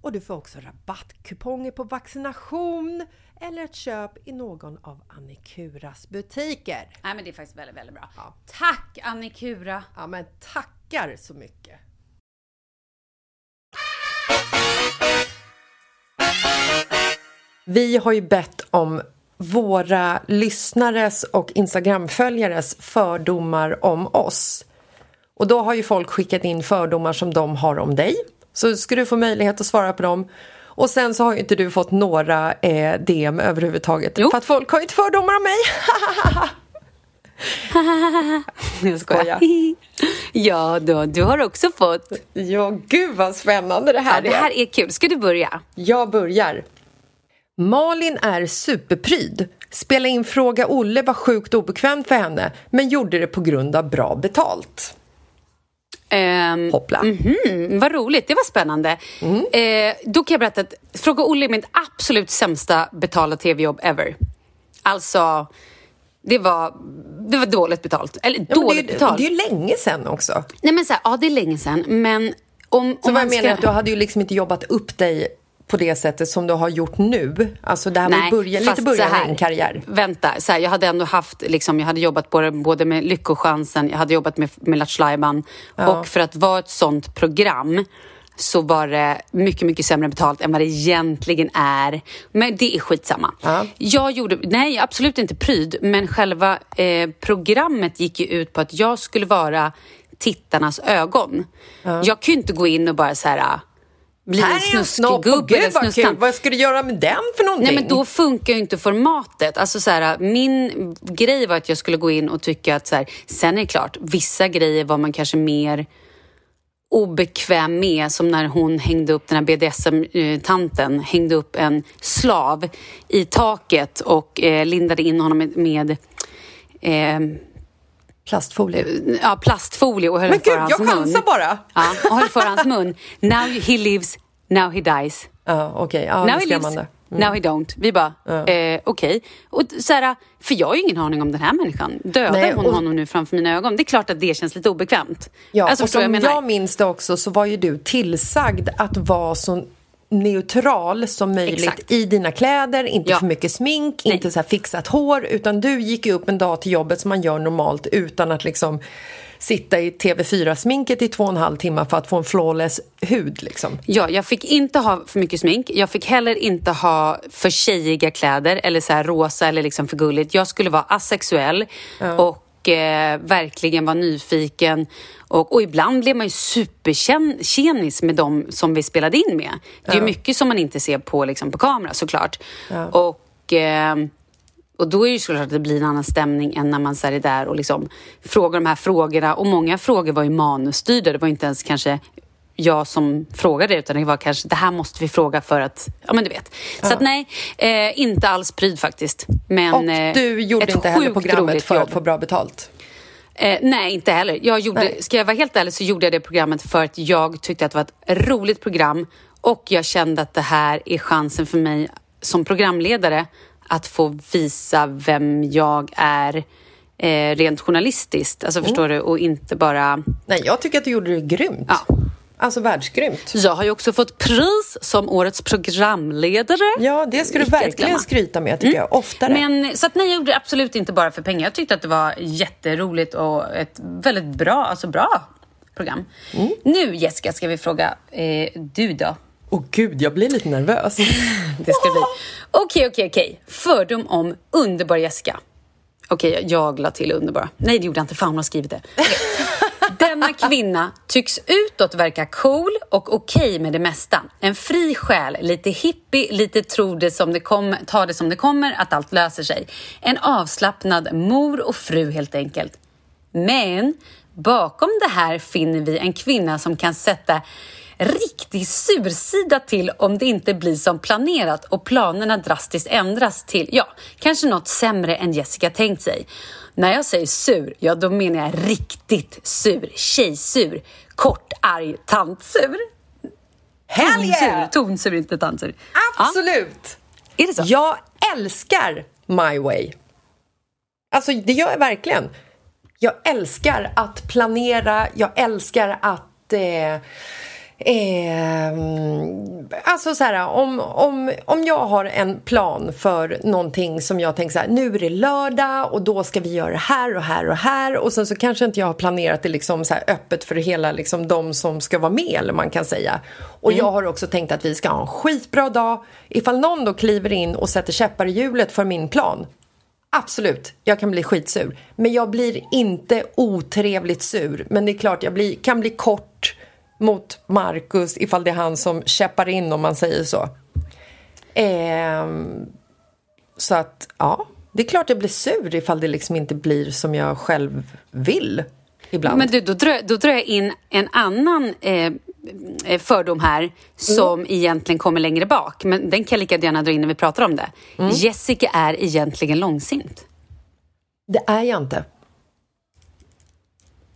och du får också rabattkuponger på vaccination eller ett köp i någon av Annikuras butiker. Nej, men det är faktiskt väldigt, väldigt bra. Ja. Tack Annikura! Ja, men tackar så mycket! Vi har ju bett om våra lyssnares och Instagramföljares fördomar om oss. Och då har ju folk skickat in fördomar som de har om dig. Så ska du få möjlighet att svara på dem. Och sen så har ju inte du fått några eh, DM överhuvudtaget. Jo. För att folk har ju inte fördomar om mig. *laughs* Jag skojar. *laughs* ja, då, du har också fått. ja, gud vad spännande det här Ja, det här är kul. Ska du börja? Jag börjar. Malin är superpryd. Spela in Fråga Olle var sjukt obekvämt för henne men gjorde det på grund av bra betalt. Um, Hoppla. Mhm, vad roligt, det var spännande. Eh, då kan jag berätta att Fråga Olle är mitt absolut sämsta betalda tv-jobb ever. Alltså, det var, det var dåligt betalt. Eller Ja, dåligt det, är- betalt. det är ju länge sedan också. Nej men så här, ja det är länge sedan, men om, Så om vad jag menar ska... att du hade ju liksom inte jobbat upp dig på det sättet som du har gjort nu. Alltså det här var ju början, lite början i en karriär. Vänta, så här, jag hade ändå haft, liksom, jag hade jobbat både, både med Lyckochansen, jag hade jobbat med, med Lattjo Lajban. Och för att vara ett sånt program så var det mycket, mycket sämre betalt än vad det egentligen är. Men det är skitsamma. Ja. Jag gjorde, nej absolut inte pryd, men själva eh, programmet gick ju ut på att jag skulle vara tittarnas ögon. Jag kunde inte gå in och bara så här bli en Här är en snuskig snopp och gubbe eller snuskan. Vad ska du göra med den för någonting? Nej men då funkar ju inte formatet. Alltså så här, min grej var att jag skulle gå in och tycka att så här, sen är det klart, vissa grejer var man kanske mer obekväm med som när hon hängde upp, den här BDSM-tanten, hängde upp en slav i taket och eh, lindade in honom med, med eh, Plastfolie. ja, plastfolie och höll Men för gud, hans jag mun. chansar bara! Ja, och höll för hans mun. Now he lives, now he dies. Ja, okej. Ja, det Now he lives, skrämmande. now he don't. Vi bara, eh, okej. Och så här, För jag har ju ingen aning om den här människan. Dödar Nej, hon och- honom nu framför mina ögon? Det är klart att det känns lite obekvämt. Ja, alltså, och som jag, jag menar? minns det också så var ju du tillsagd att vara så neutral som möjligt Exakt. i dina kläder, inte Ja. för mycket smink, Nej. inte så fixat hår, utan du gick ju upp en dag till jobbet som man gör normalt utan att liksom sitta i TV4-sminket i två och en halv timme för att få en flawless hud liksom. Ja, jag fick inte ha för mycket smink. Jag fick heller inte ha för tjejiga kläder eller så rosa eller liksom för gulligt. Jag skulle vara asexuell och eh, verkligen vara nyfiken. Och, och ibland blev man ju supertjenis med dem som vi spelade in med. Det är ju mycket som man inte ser på, liksom, på kamera såklart. Och... Eh, och då är det ju såklart att det blir en annan stämning än när man så är där och liksom frågar de här frågorna. Och många frågor var ju manusstyrda. Det var inte ens kanske jag som frågade utan det var kanske det här måste vi fråga för att, ja men du vet. Så att nej, eh, inte alls pryd faktiskt. Men, Och eh, du gjorde inte heller programmet för jobb. att få bra betalt. Eh, nej, inte heller. Jag gjorde, Nej. ska jag vara helt ärlig så gjorde jag det programmet för att jag tyckte att det var ett roligt program och jag kände att det här är chansen för mig som programledare att få visa vem jag är eh, rent journalistiskt. Alltså förstår du? Och inte bara... Nej, jag tycker att du gjorde det grymt. Ja. Alltså världsgrymt. Jag har ju också fått pris som årets programledare. Ja, det ska du Icke verkligen glömma. skryta med tycker jag, oftare. Men, så att jag gjorde det absolut inte bara för pengar. Jag tyckte att det var jätteroligt och ett väldigt bra, alltså bra program. Mm. Nu Jessica ska vi fråga eh, du då. Åh gud, jag blir lite nervös. *laughs* Det ska bli. Okej, okej, okej. Fördom om underbar Jessica. Okej, jag la till underbar. Nej, det gjorde jag inte. Fan, hon har skrivit det. *laughs* Okej. Denna kvinna tycks utåt verka cool och okej med det mesta. En fri själ, lite hippie, lite tror det som det kom, tar det som det kommer, att allt löser sig. En avslappnad mor och fru helt enkelt. Men bakom det här finner vi en kvinna som kan sätta riktig sursida till om det inte blir som planerat och planerna drastiskt ändras till, ja, kanske något sämre än Jessica tänkt sig. När jag säger sur, ja då menar jag riktigt sur, tjejsur, kort, arg, tantsur. Hell yeah! Tonsur, tonsur inte tantsur. Absolut! Ja. Är det så? Jag älskar My Way. Alltså, det gör jag verkligen. Jag älskar att planera, jag älskar att... Eh, eh, alltså så här, om, om, om jag har en plan för någonting som jag tänker så här, nu är det lördag och då ska vi göra det här och här och här och sen så kanske inte jag har planerat det liksom så här öppet för hela liksom de som ska vara med eller man kan säga. Och jag har också tänkt att vi ska ha en skitbra dag. Ifall någon då kliver in och sätter käppar i hjulet för min plan Absolut, jag kan bli skitsur. Men jag blir inte otrevligt sur. Men det är klart, jag blir, kan bli kort mot Marcus ifall det är han som käppar in om man säger så. Ehm, så att, ja. Det är klart jag blir sur ifall det liksom inte blir som jag själv vill ibland. Men du, då drar, då drar jag in en annan eh, fördom här som Mm. egentligen kommer längre bak. Men den kan jag lika gärna dra in när vi pratar om det. Mm. Jessica är egentligen långsint. Det är jag inte.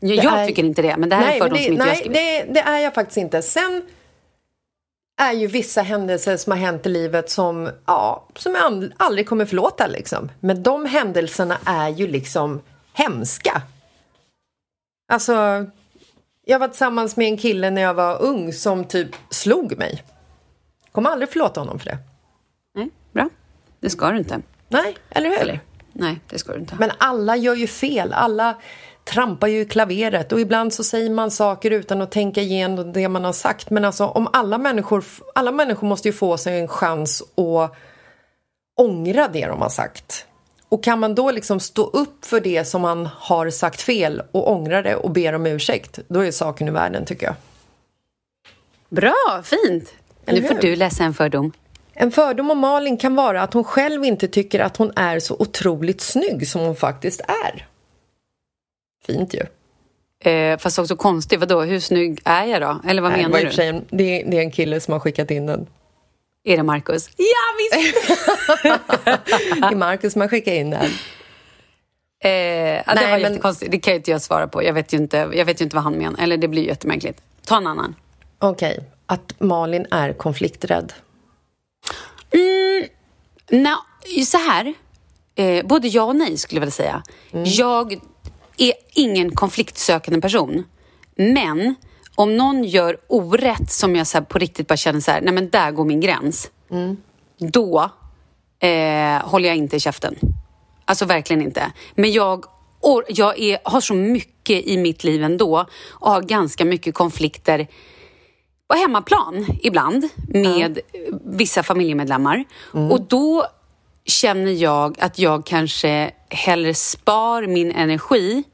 Jag, Det jag är- tycker inte det, men det här är nej, fördom men det, som inte jag nej, skrivit. det, det är jag faktiskt inte. Sen är ju vissa händelser som har hänt i livet som, ja, som jag ald- aldrig kommer förlåta liksom. Men de händelserna är ju liksom hemska. Alltså, jag var tillsammans med en kille när jag var ung som typ slog mig. Kommer aldrig förlåta honom för det. Nej, bra. Det ska du inte. Nej, eller hur? Eller, nej, det ska du inte. Men alla gör ju fel. Alla trampar ju i klaveret och ibland så säger man saker utan att tänka igenom det man har sagt. Men alltså om alla människor, alla människor måste ju få sig en chans att ångra det de har sagt. Och kan man då liksom stå upp för det som man har sagt fel och ångra det och ber om ursäkt, då är saken i världen tycker jag. Bra, fint. Eller nu får du läsa en fördom. En fördom om Malin kan vara att hon själv inte tycker att hon är så otroligt snygg som hon faktiskt är. Fint ju. Eh, fast också konstigt, vadå, hur snygg är jag då? Eller vad Nej, menar du? en- det, är, det är en kille som har skickat in den. Är det Marcus? Ja, visst! *laughs* Det är Marcus som har skickat in den. Eh, ja, det Nej, var men- jättekonstigt. Det kan ju inte jag svara på. Jag vet ju inte, jag vet ju inte vad han menar. Eller det blir ju jättemärkligt. Ta en annan. Okej, att Malin är konflikträdd. Nå, så här. Eh, både ja och nej skulle jag vilja säga. Jag är ingen konfliktsökande person. Men om någon gör orätt som jag så på riktigt bara känner så här, nej men där går min gräns. Då eh, håller jag inte i käften. Alltså verkligen inte. Men jag, or- jag är, har så mycket i mitt liv ändå och har ganska mycket konflikter på hemmaplan ibland med vissa familjemedlemmar. Och då känner jag att jag kanske hellre spar min energi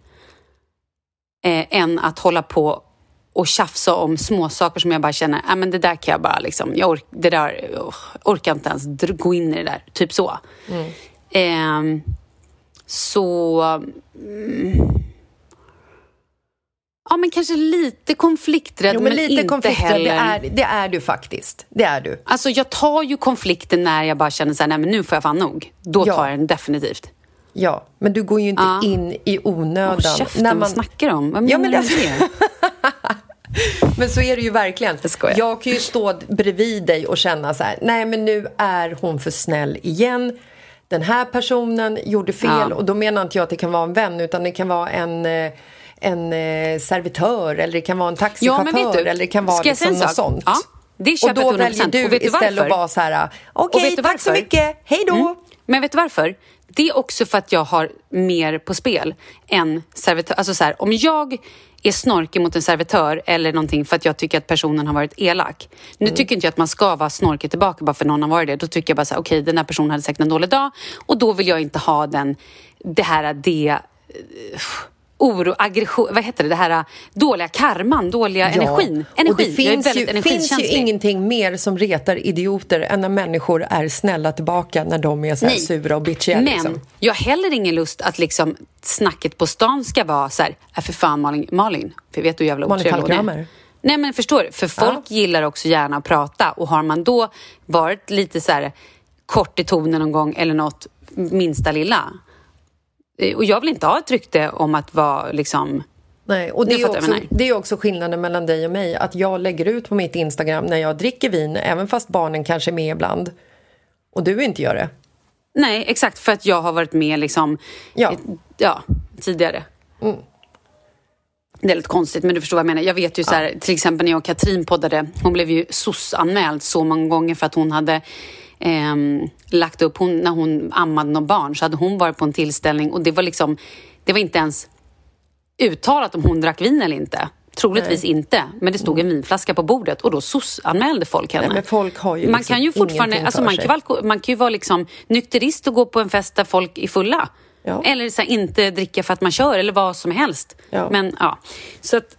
eh, än att hålla på och tjafsa om småsaker som jag bara känner, ah, men det där kan jag bara liksom, jag ork, det där oh, orkar inte ens gå in i det där, typ så. Ehm, så... Mm, ja, men kanske lite konflikträdd, Jo, men, men lite inte konflikträdd, heller... det är, det är du faktiskt. Det är du. Alltså jag tar ju konflikten när jag bara känner så här, nej men nu får jag fan nog. Då Ja. tar jag den definitivt. Ja, men du går ju inte Ja. in i onödan. Håll käften, vad snackar du om? Vad Ja, menar men du med det? *laughs* Men så är det ju verkligen. Jag. Jag kan ju stå bredvid dig och känna så här, nej men nu är hon för snäll igen. Den här personen gjorde fel Ja. och då menar inte jag att det kan vara en vän utan det kan vara en, eh, en eh, servitör eller det kan vara en taxichaufför Ja, eller det kan vara liksom något sånt. Ja, det och då väljer 100%. du Och vet du istället att vara så här, okej du tack så mycket, hej då. Mm. Men vet du varför? Det är också för att jag har mer på spel än servitör. Alltså så här, om jag är snorkig mot en servitör eller någonting för att jag tycker att personen har varit elak. Nu Mm. tycker inte jag att man ska vara snorkig tillbaka bara för någon har varit det. Då tycker jag bara så här, okej den här personen hade säkert en dålig dag och då vill jag inte ha den, det här, det eh, oro, aggression, vad heter det, det här dåliga karman, dåliga energin. Energi. Och det finns, ju, finns ju ingenting mer som retar idioter än när människor är snälla tillbaka när de är så här Nej. sura och bitchiga. Men liksom. jag har heller ingen lust att liksom snacket på stan ska vara så här, äh, för fan Malin, Malin för vet du hur jävla otrevlig hon är. Nej men förstår du, för folk gillar också gärna att prata och har man då varit lite så här kort i tonen någon gång eller något minsta lilla. Eh, Och jag vill inte ha ett rykte om att vara liksom Nej, och det är, också, det är också skillnaden mellan dig och mig. Att jag lägger ut på mitt Instagram när jag dricker vin, även fast barnen kanske är med ibland. Och du inte gör det. Nej, exakt. För att jag har varit med liksom, Ja. eh, ja tidigare. Det är lite konstigt, men du förstår vad jag menar. Jag vet ju så här, till exempel när jag och Katrin poddade, hon blev ju SOS-anmäld så många gånger för att hon hade ehm, lagt upp, hon, när hon ammade någon barn så hade hon varit på en tillställning och det var liksom, det var inte ens uttalat om hon drack vin eller inte. Troligtvis inte, men det stod en vinflaska på bordet och då SOS-anmälde folk henne. Nej, folk ju man liksom kan ju fortfarande, alltså man kan, alko- man kan ju vara liksom nykterist och gå på en fest där folk är fulla. Ja. Eller så här, inte dricka för att man kör eller vad som helst. Ja. Men ja, så att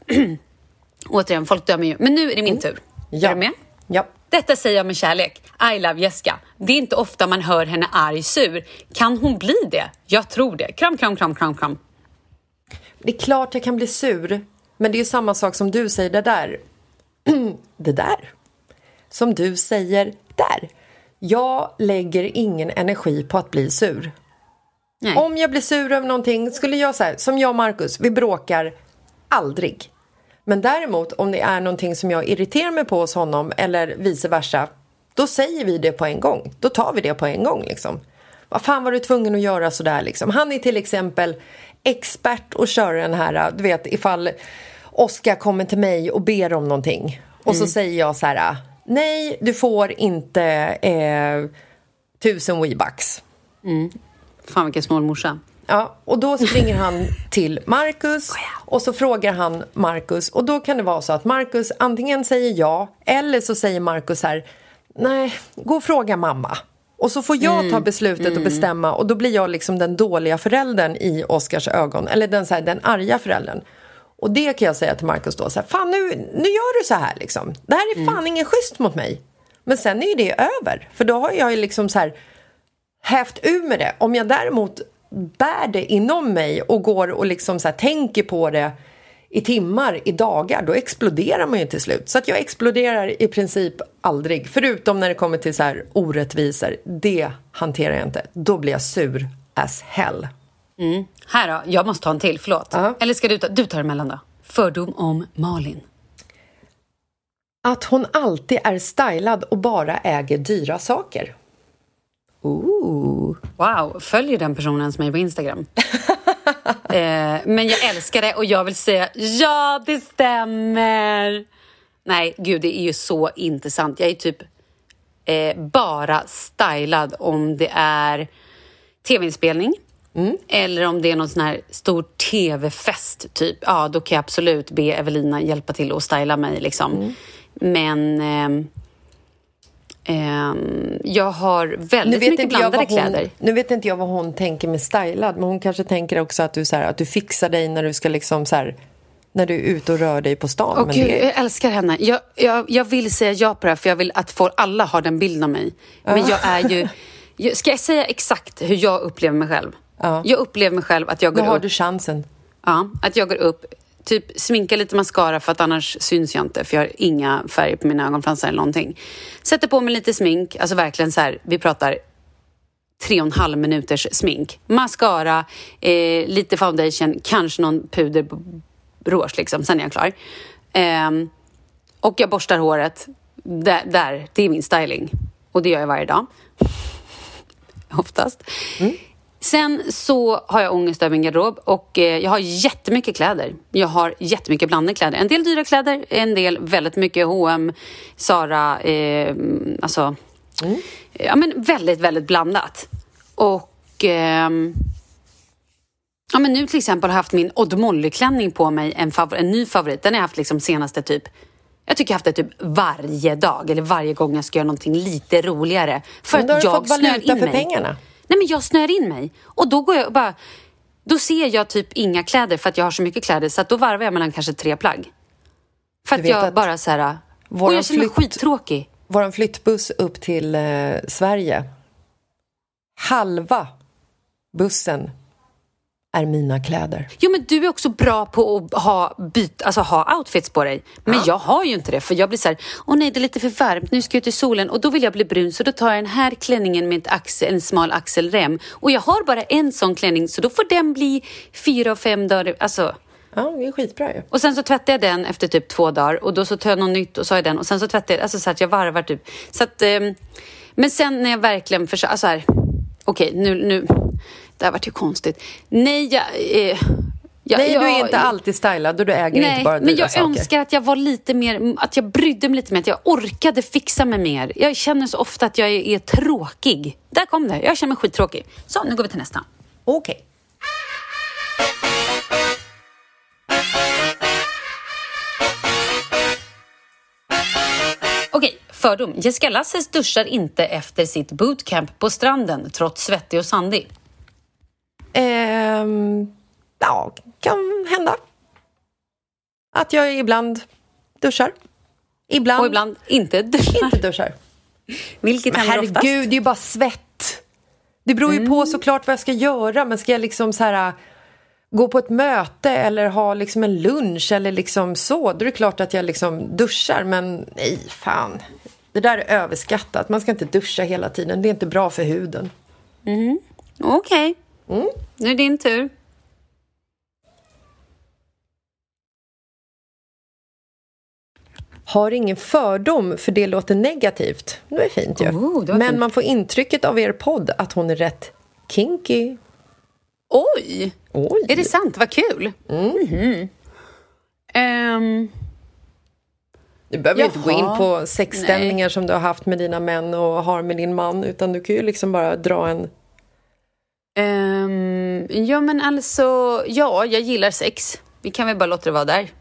*clears throat* återigen, folk dömer ju. Men nu är det min tur. Ja. Är du med? Ja. Detta säger jag med kärlek. I love Jessica. Det är inte ofta man hör henne arg, sur. Kan hon bli det? Jag tror det. Kram, kram, kram, kram, kram. Det är klart jag kan bli sur. Men det är ju samma sak som du säger det där. *clears throat* det där. Som du säger där. Jag lägger ingen energi på att bli sur. Nej. Om jag blir sur över någonting, skulle jag säga som jag och Markus, vi bråkar aldrig. Men däremot om det är någonting som jag irriterar mig på hos honom eller vice versa, då säger vi det på en gång. Då tar vi det på en gång liksom. Vad fan var du tvungen att göra sådär liksom? Han är till exempel expert att köra den här, du vet ifall Oskar kommer till mig och ber om någonting och så säger jag så här, nej du får inte eh, tusen weebucks. Fan vilken snål morsa. Ja, och då springer han till Marcus och så frågar han Marcus och då kan det vara så att Marcus antingen säger ja eller så säger Marcus här nej, gå och fråga mamma. Och så får jag ta beslutet och bestämma och då blir jag liksom den dåliga föräldern i Oscars ögon, eller den, så här, den arga föräldern. Och det kan jag säga till Marcus då, så här, fan nu, nu gör du så här liksom. Det här är fan ingen schysst mot mig. Men sen är ju det över, för då har jag ju liksom så här hävt ur med det. Om jag däremot bär det inom mig och går och liksom så här tänker på det i timmar, i dagar, då exploderar man ju till slut. Så att jag exploderar i princip aldrig, förutom när det kommer till så här orättvisor. Det hanterar jag inte. Då blir jag sur as hell. Här då, jag måste ta en till, förlåt. Ja. Eller ska du ta, du tar emellan då? Fördom om Malin. Att hon alltid är stylad och bara äger dyra saker. Ooh. Wow, följer den personen ens mig på Instagram? *laughs* eh, men jag älskar det och jag vill säga ja, det stämmer. Nej, gud, det är ju så intressant. Jag är typ eh, bara stylad om det är tv-inspelning eller om det är någon sån här stor tv-fest, typ. Ja, då kan jag absolut be Evelina hjälpa till och styla mig. Liksom. Men ehm, ehm, jag har väldigt mycket blandade hon, kläder. nu vet inte jag vad hon tänker med stylad, men hon kanske tänker också att du, så här, att du fixar dig när du ska liksom så här, när du är ute och rör dig på stan. Åh men gud, det, jag älskar henne. Jag, jag, jag vill säga ja på det här, för jag vill att folk, alla har den bilden av mig. Men jag är ju... Jag, ska jag säga exakt hur jag upplever mig själv? Ja. Jag upplever mig själv att jag går har upp... du chansen. Ja, att jag går upp, typ sminka lite mascara för att annars syns jag inte för jag har inga färger på mina ögonfransar eller någonting. Sätter på mig lite smink, alltså verkligen så här, vi pratar tre och en halv minuters smink. Mascara, eh, lite foundation, kanske någon puder på rouge liksom, sen är jag klar. Eh, och jag borstar håret. Där, där, det är min styling. Och det gör jag varje dag. *laughs* Oftast. Mm. Sen så har jag ångest över min garderob och eh, jag har jättemycket kläder. Jag har jättemycket blandade kläder. En del dyra kläder, en del väldigt mycket H&M, Zara, eh, alltså... Ja, men väldigt, väldigt blandat. Och ehm, ja, men nu till exempel har jag haft min Odd Molly-klänning på mig, en, favor- en ny favorit. Den har jag haft liksom senaste typ jag tycker jag har haft det typ varje dag eller varje gång jag ska göra någonting lite roligare. För Men då har att du jag fått valuta in för mig. pengarna. Nej men jag snör in mig. Och då går jag och bara... Då ser jag typ inga kläder för att jag har så mycket kläder så att då varvar jag mellan kanske tre plagg. För att jag att bara så här... Och jag känner mig flytt- skittråkig. Vår flyttbuss upp till eh, Sverige. Halva bussen är mina kläder. Jo men du är också bra på att ha, byt, alltså, ha outfits på dig. Men jag har ju inte det för jag blir så här, åh nej det är lite för varmt, nu ska jag ut i solen och då vill jag bli brun så då tar jag den här klänningen med axel, en smal axelrem. Och jag har bara en sån klänning så då får den bli fyra och fem dagar, alltså. Ja, det är skitbra ju. Och sen så tvättar jag den efter typ två dagar och då så tar jag något nytt och så har jag den och sen så tvättar jag, alltså så att jag varvar typ. Så att, ehm, men sen när jag verkligen försöker, alltså här, okej nu, nu, det här vart ju konstigt. Nej, jag... Eh, jag Nej, jag, du är inte alltid stylad och du äger Nej, inte bara men dyra jag saker. önskar att jag var lite mer, att jag brydde mig lite mer, att jag orkade fixa mig mer. Jag känner så ofta att jag är, är tråkig. Där kom det, jag känner mig skittråkig. Så, nu går vi till nästa. Okej. Okej, fördom. Jessica Lasses duschar inte efter sitt bootcamp på stranden trots svettig och sandig. Ehm, ja, kan hända. Att jag ibland duschar. Ibland, Och ibland inte duschar. inte duschar. Vilket Men oftast. herregud, det är ju bara svett. Det beror ju Mm. på såklart vad jag ska göra. Men ska jag liksom så här gå på ett möte eller ha liksom en lunch eller liksom så, då är det klart att jag liksom duschar. Men nej, fan. Det där är överskattat. Man ska inte duscha hela tiden. Det är inte bra för huden. Okej. Mm. Nu är det din tur. Har ingen fördom för det låter negativt. Det är fint ju. Oh, Men fint. man får intrycket av er podd att hon är rätt kinky. Oj! Oj! Är det sant? Vad kul! Mhm. Ehm, Du behöver ju inte gå in Jaha. på sexställningar som du har haft med dina män och har med din man. Utan du kan ju liksom bara dra en... ehm, ja, men alltså... Ja, jag gillar sex. Vi kan väl bara låta det vara där.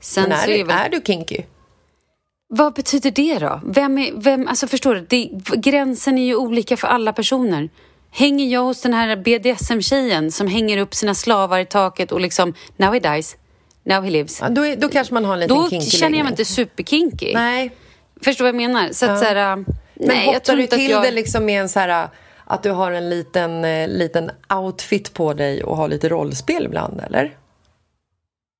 Sen Mm. Men är, så är väl... är du kinky? Vad betyder det då? Vem är... Vem, alltså förstår du? Det, gränsen är ju olika för alla personer. Hänger jag hos den här BDSM-tjejen som hänger upp sina slavar i taket och liksom... Now he dies. Now he lives. Ja, då, är, då kanske man har en liten Då kinky känner jag mig inte superkinky. Nej, Förstår du vad jag menar? Så att så här, men nej, jag tror du inte till jag... det liksom med en så här... Att du har en liten, eh, liten outfit på dig och har lite rollspel ibland, eller?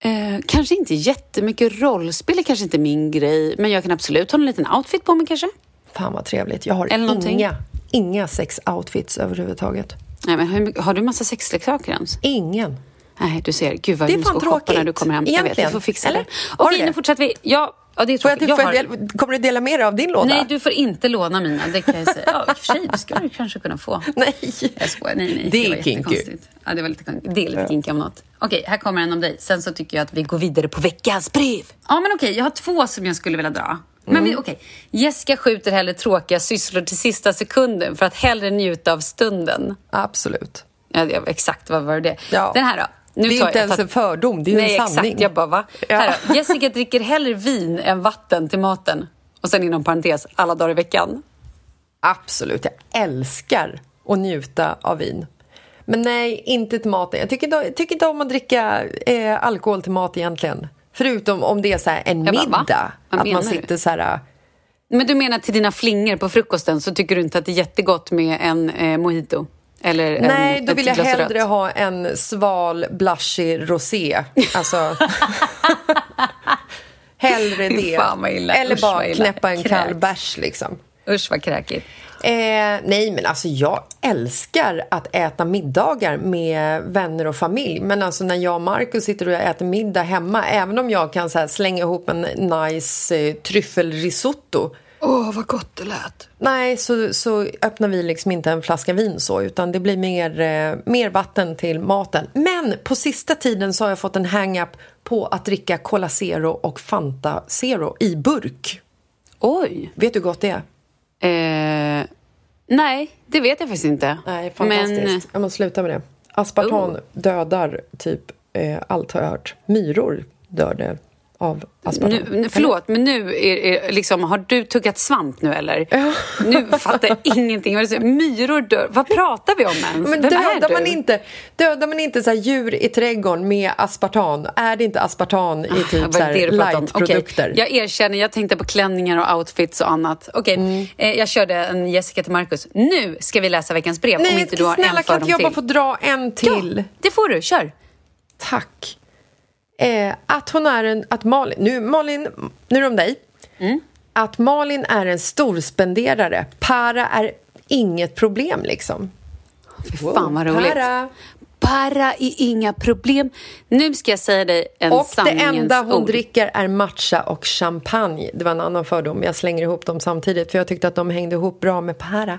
Eh, kanske inte jättemycket rollspel är kanske inte min grej, men jag kan absolut ha en liten outfit på mig kanske. Fan vad trevligt. Jag har Eller någonting. inga, inga sex-outfits överhuvudtaget. Nej, men har du massa sexleksaker ens? Ingen. Nej, du ser. Gud vad Det är du ska fan shoppa när tråkigt. du kommer hem. Jag vet, Egentligen. du får fixa Eller? det. Har Okej, du nu fortsätter vi. Ja, ja det är jag, tråkigt. får har... jag del, kommer du dela med dig av din låda? Nej, du får inte låna mina. Det kan jag säga. Ja, i och för sig, det skulle du kanske kunna få. *laughs* Nej. Jag skojar. Nej, nej. Det är kinky. Ja, det var lite kinky. Det är lite kinky om något. Okej, här kommer en om dig. Sen så tycker jag att vi går vidare på veckans brev. Ja, men okej. Jag har två som jag skulle vilja dra. Men Mm. vi, okej. Jessica skjuter hellre tråkiga sysslor till sista sekunden för att hellre njuta av stunden. Absolut. Ja, exakt, vad var det? Ja. Den här då. Nu det är inte jag, ens tar- en fördom, det är Nej, en sanning. exakt. Jag bara, va? Ja. Här. Jessica dricker hellre vin än vatten till maten. Och sen inom parentes, alla dagar i veckan. Absolut, jag älskar att njuta av vin. Men nej, inte till maten. Jag tycker inte, jag tycker inte om att dricka eh, alkohol till mat egentligen. Förutom om det är så här en Jag bara, middag. Vad att man menar du? sitter så här... Men du menar till dina flingor på frukosten så tycker du inte att det är jättegott med en eh, mojito? Eller en, Nej, då vill jag hellre rött? ha en sval, blushig rosé. Alltså... *laughs* hellre det. Eller Usch, bara knäppa en kall Kräks. bärs liksom. Usch vad kräkigt. Eh, nej, men alltså jag älskar att äta middagar med vänner och familj. Men alltså när jag och Markus sitter och äter middag hemma, även om jag kan så slänga ihop en nice eh, tryffelrisotto. Åh, vad gott det lät. Nej, så, så öppnar vi liksom inte en flaska vin så, utan det blir mer, eh, mer vatten till maten. Men på sista tiden så har jag fått en hang-up på att dricka Cola Zero och Fanta Zero i burk. Oj. Vet du hur gott det är? Eh, Nej, det vet jag faktiskt inte. Nej, fantastiskt. Men, Jag måste sluta med det. Aspartam Oh. dödar typ eh, allt har jag hört. Myror dör det av aspartam. nu, nu, förlåt, men nu är, är liksom, har du tuggat svamp nu eller? Nu fattar jag ingenting. Myror dör. Vad pratar vi om ens? Men Vem är dödar du? man, inte, dödar man inte så här djur i trädgården med aspartam? Är det inte aspartam i Vad typ så här om? lightprodukter? Okej, Jag erkänner, jag tänkte på klänningar och outfits och annat. Okej, Mm. eh, jag körde en Jessica till Marcus. Nu ska vi läsa veckans brev om Nej, inte du har snälla en kan fördom inte jag bara få dra en till? Ja, det får du. Kör. Tack. Eh, att hon är en... Att Malin, nu, Malin, nu är det om dig. Mm. Att Malin är en storspenderare. Para är inget problem liksom. Fy fan vad roligt. Para. Para är inga problem. Nu ska jag säga dig en Och det sanningens enda hon ord. dricker är matcha och champagne. Det var en annan fördom. Jag slänger ihop dem samtidigt för jag tyckte att de hängde ihop bra med para.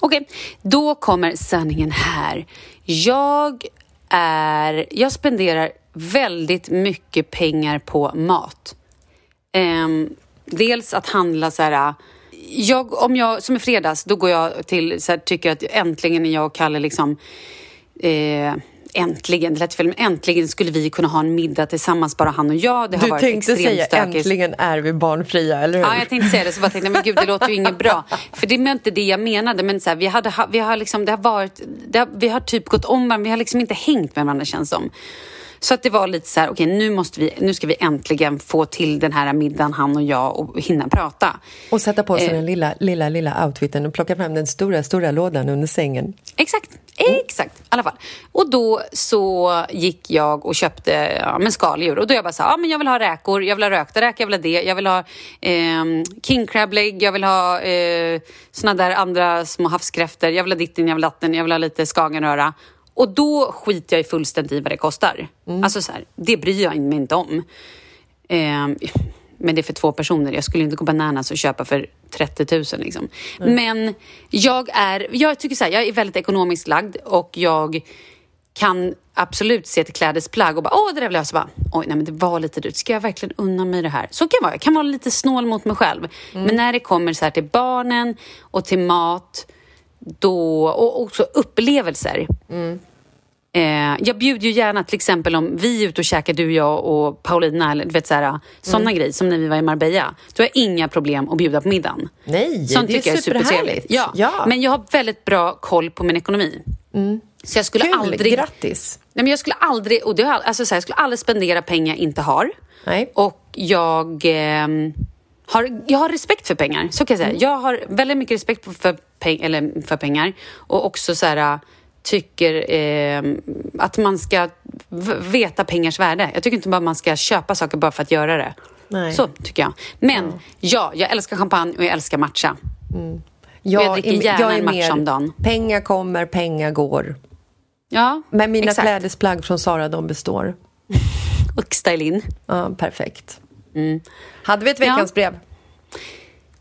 Okej, då kommer sanningen här. Jag är... Jag spenderar väldigt mycket pengar på mat. Ehm, dels att handla så här... Jag, om jag, som i fredags, då går jag till... Så här, tycker att äntligen är jag och Kalle liksom... Eh, äntligen, det lät fel, men äntligen skulle vi kunna ha en middag tillsammans, bara han och jag. Det har Du varit tänkte extremt säga stökigt. äntligen är vi barnfria, eller hur? Ja, jag tänkte säga det, så bara tänkte men gud, det *laughs* låter ju inget bra. För det är inte det jag menade, men så här, vi, hade, ha- vi har liksom, det har varit, det har, vi har typ gått om varandra, vi har liksom inte hängt med varandra känns som. Så att det var lite så här, okej nu måste vi, nu ska vi äntligen få till den här middagen, han och jag, och hinna prata. Och sätta på sig Eh. den lilla, lilla, lilla outfiten och plocka fram den stora, stora lådan under sängen. Exakt, exakt. I alla fall. Och då så gick jag och köpte ja, men skaldjur. Och då jag bara så här, ja, men jag vill ha räkor, jag vill ha rökta räkor, jag vill ha det, jag vill ha eh, king crab leg, jag vill ha eh, såna där andra små havskräftor, jag vill ha ditten, jag vill ha datten, jag vill ha lite skagenröra. Och då skiter jag fullständigt i vad det kostar. Alltså så här, det bryr jag mig inte om. Eh, men det är för två personer. Jag skulle inte gå bananas och köpa för 30 000. Liksom. Men jag är, jag tycker så här, jag är väldigt ekonomiskt lagd och jag kan absolut se till klädesplagg och bara åh det där vill jag ha. Så bara, oj nej men det var lite dyrt. Ska jag verkligen unna mig det här? Så kan jag vara. Jag kan vara lite snål mot mig själv. Men när det kommer så här till barnen och till mat då, och också upplevelser. Eh, jag bjuder ju gärna till exempel om vi är ute och käkar du, jag och Paulina eller du vet sådana Mm. grejer som när vi var i Marbella. Då har jag inga problem att bjuda på middagen. Nej, Sånt det är tycker jag är supertrevligt. Ja. Ja. Men jag har väldigt bra koll på min ekonomi. Så jag skulle Kul, aldrig... grattis! Nej, men jag skulle aldrig, och det har, alltså så här, jag skulle aldrig spendera pengar jag inte har. Nej. Och jag ehm, har, jag har respekt för pengar, så kan jag säga. Mm. Jag har väldigt mycket respekt för, peng, eller för pengar och också så här, tycker ehm, att man ska veta pengars värde. Jag tycker inte bara man ska köpa saker bara för att göra det. Nej. Så tycker jag. Men ja, jag älskar champagne och jag älskar matcha. jag dricker är- gärna är en matcha om dagen. Pengar kommer, pengar går. Ja, Men mina exakt. klädesplagg från Sara, de består. *laughs* Och style in. Ja, perfekt. Hade vi ett veckans brev?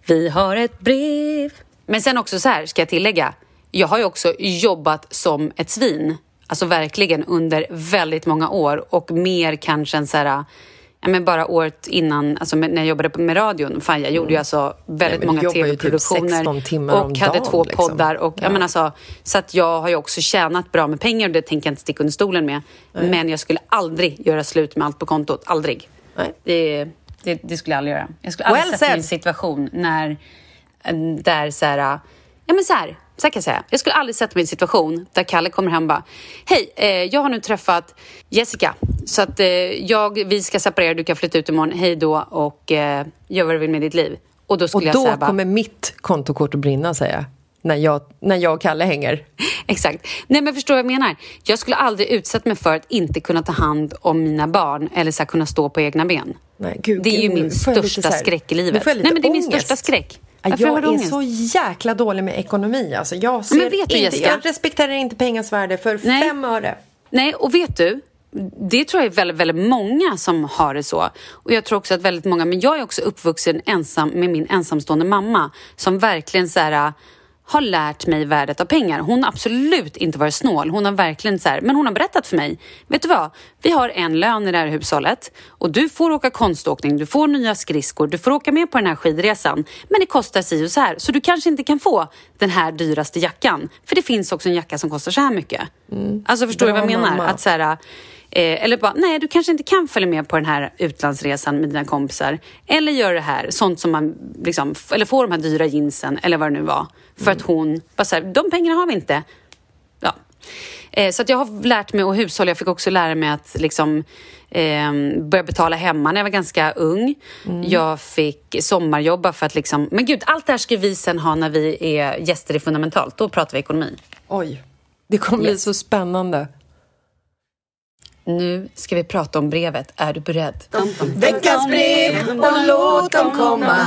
Vi har ett brev. Men sen också så här, ska jag tillägga. Jag har ju också jobbat som ett svin. Alltså verkligen under väldigt många år och mer kanske än så här... Ja, men bara året innan, alltså när jag jobbade med radion. Fan, jag gjorde ju alltså väldigt Mm. men du många typ tv-produktioner 16 timmar och hade dagen, två liksom. poddar. Och, Ja. jag menar, alltså, så att jag har ju också tjänat bra med pengar och det tänker jag inte sticka under stolen med. Men jag skulle aldrig göra slut med allt på kontot. Aldrig. Nej. Det, det, det skulle jag aldrig göra. Jag skulle aldrig Well sätta mig i en situation när, där så här, ja men så här, så här kan jag säga. Jag skulle aldrig sätta mig i en situation där Kalle kommer hem och bara, hej, eh, jag har nu träffat Jessica, så att eh, jag, vi ska separera, du kan flytta ut imorgon, hej då och eh, gör vad du vill med ditt liv. Och då Och skulle jag då säga bara, kommer mitt kontokort att brinna, säger jag. När jag, när jag och Kalle hänger. *laughs* Exakt. Nej men förstår vad jag menar? Jag skulle aldrig utsätta mig för att inte kunna ta hand om mina barn eller så kunna stå på egna ben. Nej, gud, det är ju min största här- skräck i livet. Nej men det är min ångest. största skräck. Varför Jag är ångest? så jäkla dålig med ekonomi. Alltså, jag, ser men vet du, inte, jag respekterar inte pengars värde för Nej. fem öre. Nej, och vet du? Det tror jag är väldigt, väldigt många som har det så. Och jag tror också att väldigt många, men jag är också uppvuxen ensam med min ensamstående mamma som verkligen så här, har lärt mig värdet av pengar. Hon har absolut inte varit snål. Hon har verkligen så här, men hon har berättat för mig. Vet du vad? Vi har en lön i det här hushållet och du får åka konståkning, du får nya skridskor, du får åka med på den här skidresan. Men det kostar si och så här, så du kanske inte kan få den här dyraste jackan. För det finns också en jacka som kostar så här mycket. Mm. Alltså förstår Bra du vad jag menar? Att så här, Eh, eller bara, nej du kanske inte kan följa med på den här utlandsresan med dina kompisar. Eller gör det här, sånt som man liksom, eller får de här dyra jeansen eller vad det nu var. För mm. att hon, bara så här, de pengarna har vi inte. Ja. Eh, så att jag har lärt mig att hushålla. Jag fick också lära mig att liksom, eh, börja betala hemma när jag var ganska ung. Mm. Jag fick sommarjobba för att liksom, men gud, allt det här ska vi sen ha när vi är gäster i Fundamentalt. Då pratar vi ekonomi. Oj, det kommer yes. bli så spännande. Nu ska vi prata om brevet. Är du beredd? Veckans brev och låt dem komma.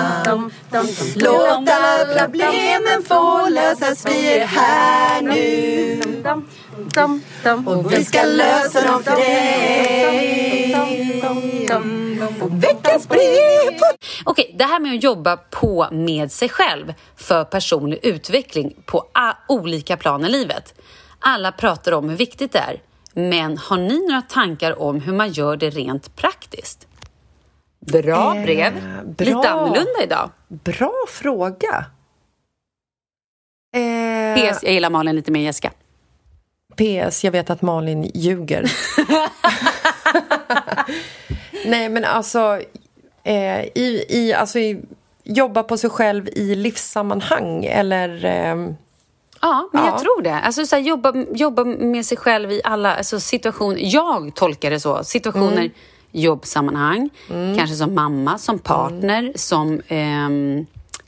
Låt alla problemen få lösas. Vi är här nu. Och vi ska lösa dem för dig. Veckans brev. Okej, det här med att jobba på med sig själv för personlig utveckling på olika plan i livet. Alla pratar om hur viktigt det är. Men har ni några tankar om hur man gör det rent praktiskt? Bra eh, brev. Bra. Lite annorlunda idag. Bra fråga. Eh, PS, jag gillar Malin lite mer än Jessica. PS, jag vet att Malin ljuger. *laughs* Nej, men alltså, eh, i, i, alltså i, jobba på sig själv i livssammanhang eller eh, Ja, men ja. jag tror det. Alltså, så här, jobba, jobba med sig själv i alla alltså, situationer. Jag tolkar det så. Situationer, mm. jobbsammanhang, mm. kanske som mamma, som partner, mm. som eh,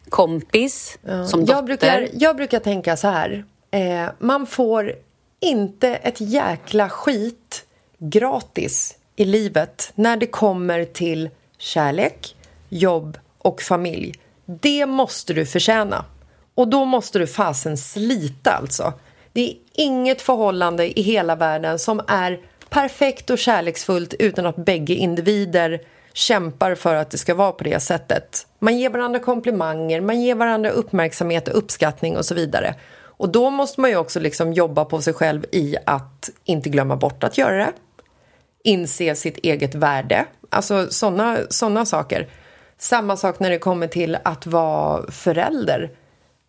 kompis, ja. som dotter. Jag brukar, jag brukar tänka så här. Eh, man får inte ett jäkla skit gratis i livet när det kommer till kärlek, jobb och familj. Det måste du förtjäna. Och då måste du fasen slita alltså. Det är inget förhållande i hela världen som är perfekt och kärleksfullt utan att bägge individer kämpar för att det ska vara på det sättet. Man ger varandra komplimanger, man ger varandra uppmärksamhet och uppskattning och så vidare. Och då måste man ju också liksom jobba på sig själv i att inte glömma bort att göra det. Inse sitt eget värde, alltså sådana såna saker. Samma sak när det kommer till att vara förälder.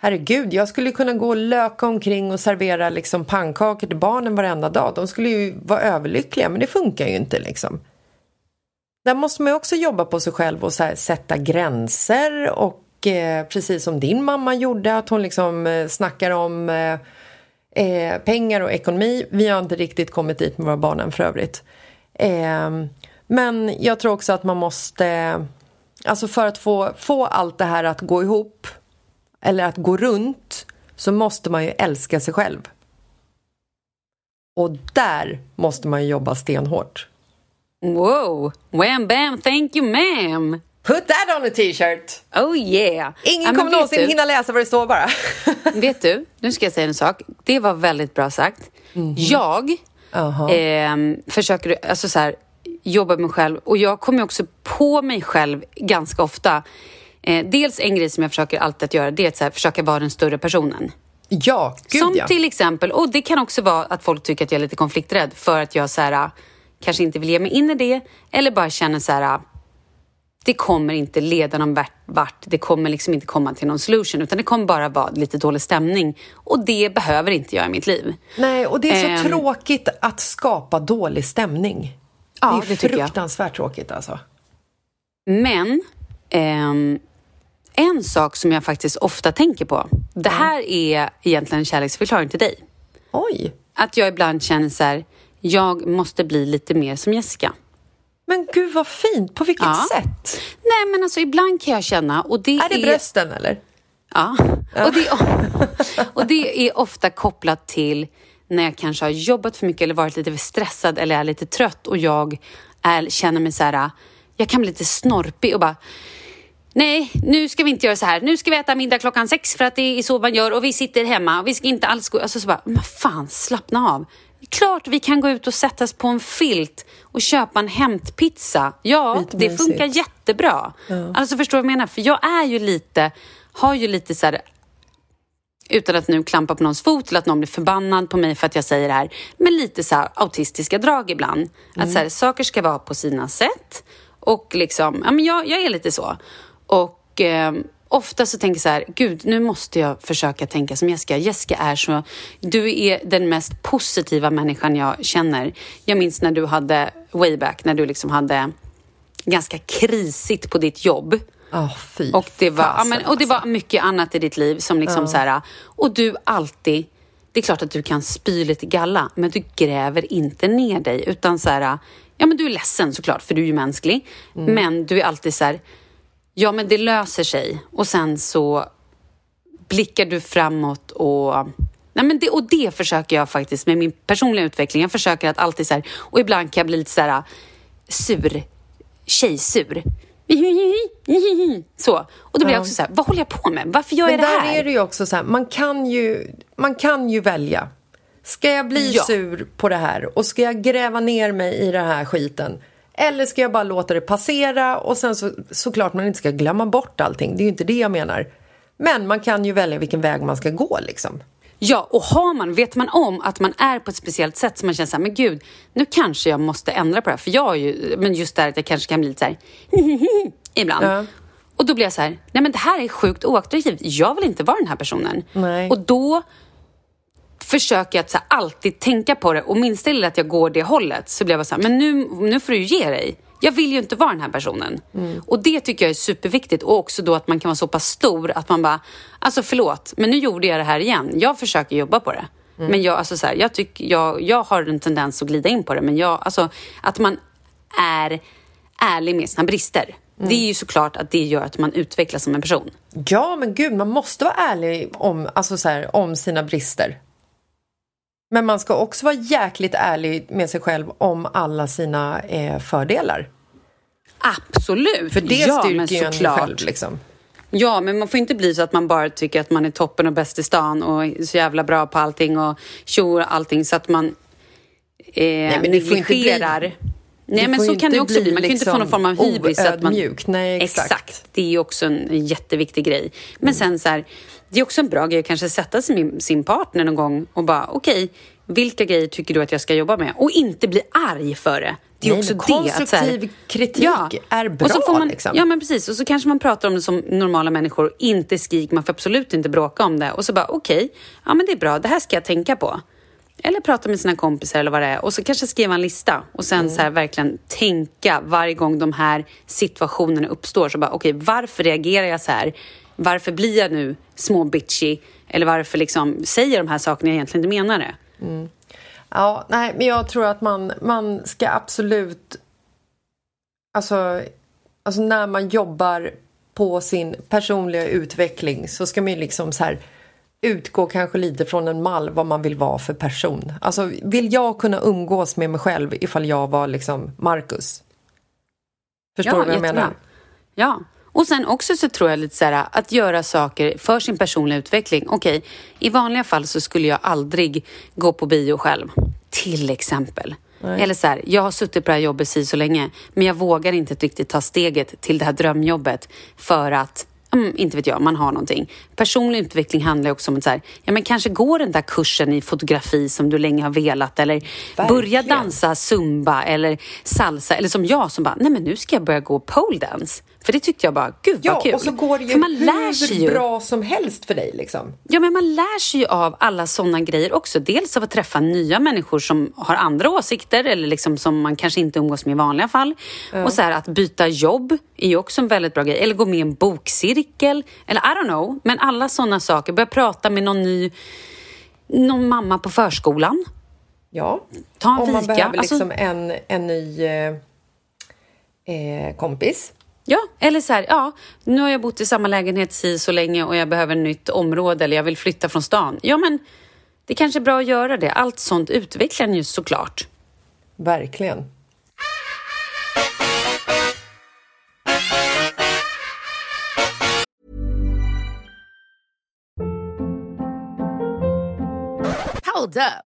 Herregud, jag skulle kunna gå och löka omkring och servera liksom pannkakor till barnen varenda dag. De skulle ju vara överlyckliga, men det funkar ju inte liksom. Där måste man ju också jobba på sig själv och här, sätta gränser och eh, precis som din mamma gjorde, att hon liksom eh, snackar om eh, eh pengar och ekonomi. Vi har inte riktigt kommit dit med våra barn än för övrigt. Eh, men jag tror också att man måste, alltså för att få, få allt det här att gå ihop eller att gå runt så måste man ju älska sig själv. Och där måste man ju jobba stenhårt. Wow! Wham bam, thank you ma'am! Put that on a t-shirt! Oh yeah! Ingen ja, kommer någonsin du, hinna läsa vad det står bara. *laughs* vet du, nu ska jag säga en sak. Det var väldigt bra sagt. Mm. Jag uh -huh. eh, försöker alltså så här, jobba med mig själv och jag kommer också på mig själv ganska ofta Eh, dels en grej som jag försöker alltid att göra, det är att här, försöka vara den större personen. Ja, gud Som ja. till exempel, och det kan också vara att folk tycker att jag är lite konflikträdd för att jag så här, kanske inte vill ge mig in i det eller bara känner så här det kommer inte leda någon vart, det kommer liksom inte komma till någon solution utan det kommer bara vara lite dålig stämning och det behöver inte jag i mitt liv. Nej, och det är så um, tråkigt att skapa dålig stämning. Ja, det är det fruktansvärt tråkigt alltså. Men um, en sak som jag faktiskt ofta tänker på. Det här är egentligen en kärleksförklaring till dig. Oj. Att jag ibland känner så här, jag måste bli lite mer som Jessica. Men gud vad fint! På vilket ja. sätt? Nej men alltså ibland kan jag känna och det är... det är... brösten eller? Ja. ja. Och, det är, *laughs* och det är ofta kopplat till när jag kanske har jobbat för mycket eller varit lite för stressad eller är lite trött och jag är, känner mig så här, jag kan bli lite snorpig och bara Nej, nu ska vi inte göra så här. Nu ska vi äta middag klockan sex för att det är så man gör och vi sitter hemma och vi ska inte alls gå... Alltså så bara, men fan, slappna av. Klart vi kan gå ut och sätta oss på en filt och köpa en hämtpizza. Ja, det funkar jättebra. Ja. Alltså förstår du vad jag menar? För jag är ju lite, har ju lite så här, utan att nu klampa på någons fot eller att någon blir förbannad på mig för att jag säger det här, men lite så här autistiska drag ibland. Mm. Att så här, saker ska vara på sina sätt och liksom, ja men jag, jag är lite så. Och eh, ofta så tänker jag så här, gud, nu måste jag försöka tänka som Jessica. Jessica är så, du är den mest positiva människan jag känner. Jag minns när du hade, way back, när du liksom hade ganska krisigt på ditt jobb. Oh, och, det var, fasen, ja, men, och det var alltså. mycket annat i ditt liv som liksom så här, och du alltid, det är klart att du kan spy lite galla, men du gräver inte ner dig utan så här, ja men du är ledsen såklart för du är ju mänsklig, Mm. men du är alltid så här, ja men det löser sig och sen så blickar du framåt och Nej, men det, och det försöker jag faktiskt med min personliga utveckling. Jag försöker att alltid så här, och ibland kan jag bli lite så här sur, tjejsur. Så. Och då blir jag också så här, vad håller jag på med? Varför gör Men jag det där här? är det ju också så här, man kan ju, man kan ju välja. Ska jag bli Ja. sur på det här och ska jag gräva ner mig i den här skiten? Eller ska jag bara låta det passera och sen så, såklart man inte ska glömma bort allting. Det är ju inte det jag menar. Men man kan ju välja vilken väg man ska gå liksom. Ja, och har man, vet man om att man är på ett speciellt sätt så man känner så här, men gud, nu kanske jag måste ändra på det här. För jag är ju, men just där att jag kanske kan bli lite så här, *laughs* ibland. Ja. Och då blir jag så här, nej men det här är sjukt oattraktivt. Jag vill inte vara den här personen. Nej. Och då försöker jag att så här, alltid tänka på det och minsta lilla att jag går det hållet så blir jag bara så här, men nu, nu får du ge dig. Jag vill ju inte vara den här personen. Och det tycker jag är superviktigt och också då att man kan vara så pass stor att man bara, alltså förlåt, men nu gjorde jag det här igen. Jag försöker jobba på det. Men jag, alltså så här, jag, tycker, jag, jag har en tendens att glida in på det, men jag, alltså att man är ärlig med sina brister. Det är ju såklart att det gör att man utvecklas som en person. Ja, men gud, man måste vara ärlig om, alltså så här, om sina brister. Men man ska också vara jäkligt ärlig med sig själv om alla sina eh, fördelar. Absolut! För det ja, styrker men ju en själv. Liksom. Ja, men man får inte bli så att man bara tycker att man är toppen och bäst i stan och så jävla bra på allting och tjo allting så att man eh, men det får inte bli- negligerar. Nej, men så kan det också bli. Man kan ju inte få liksom någon form av hybris. så Att man, oödmjuk. Nej, exakt. Det är ju också en jätteviktig grej. Men sen så här, det är också en bra grej att kanske sätta sig med sin partner någon gång och bara, okej, vilka grejer tycker du att jag ska jobba med? Och inte bli arg för det. Det är Nej, också det. att så här- konstruktiv kritik är bra. och så får man, liksom. Ja, men precis. Och så kanske man pratar om det som normala människor. Inte skrik, man får absolut inte bråka om det. Och så bara, okej, ja men det är bra, det här ska jag tänka på. Eller prata med sina kompisar eller vad det är. Och så kanske skriva en lista. Och sen så här verkligen tänka varje gång de här situationerna uppstår. Så bara, okej, varför reagerar jag så här? Varför blir jag nu små bitchy? Eller varför liksom säger de här sakerna jag egentligen inte menar det? Ja, nej, men jag tror att man, man ska absolut... Alltså, alltså när man jobbar på sin personliga utveckling så ska man ju liksom så här utgå kanske lite från en mall vad man vill vara för person. Alltså, vill jag kunna umgås med mig själv ifall jag var liksom Marcus? Förstår du vad jag jättebra. menar? Ja. Och sen också så tror jag lite så här att göra saker för sin personliga utveckling. Okej, i vanliga fall så skulle jag aldrig gå på bio själv. Till exempel. Eller så här, jag har suttit på det här jobbet si så länge men jag vågar inte riktigt ta steget till det här drömjobbet för att Mm, inte vet jag, man har någonting. Personlig utveckling handlar också om att så här, ja, men kanske gå den där kursen i fotografi som du länge har velat eller börja Verkligen. dansa zumba eller salsa eller som jag som bara, nej men nu ska jag börja gå pole dance. För det tyckte jag bara, gud Ja, vad kul. och så går det ju För man lär sig hur ju. bra som helst för dig liksom. Ja, men man lär sig ju av alla sådana grejer också. Dels av att träffa nya människor som har andra åsikter eller liksom som man kanske inte umgås med i vanliga fall. Och så här, att byta jobb är ju också en väldigt bra grej. Eller gå med i en bokcirkel. Eller I don't know. Men alla sådana saker. Börja prata med någon ny någon mamma på förskolan. Ja, Ta en om man fika. behöver Alltså- liksom en, en ny eh, eh, kompis. Ja, eller så här, ja, nu har jag bott i samma lägenhet si så länge och jag behöver ett nytt område eller jag vill flytta från stan. Ja, men det kanske är bra att göra det. Allt sånt utvecklar en ju såklart. Verkligen. Hold up.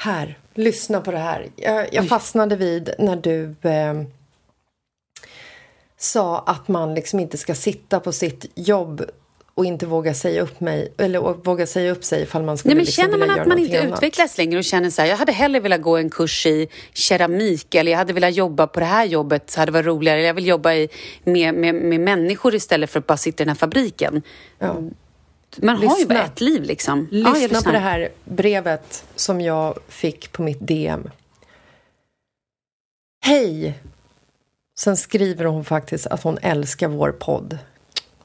Här, lyssna på det här. Jag, jag fastnade vid när du eh, sa att man liksom inte ska sitta på sitt jobb och inte våga säga upp mig eller våga säga upp sig ifall man skulle Nej, men liksom känner man att man inte annat. utvecklas längre och känner så här, jag hade hellre velat gå en kurs i keramik eller jag hade velat jobba på det här jobbet så hade det varit roligare. Eller jag vill jobba i, med, med, med människor istället för att bara sitta i den här fabriken. Ja. Man har ju Lyssna. bara ett liv liksom. Ja, Lyssna på lyssnar. det här brevet som jag fick på mitt DM. Hej! Sen skriver hon faktiskt att hon älskar vår podd.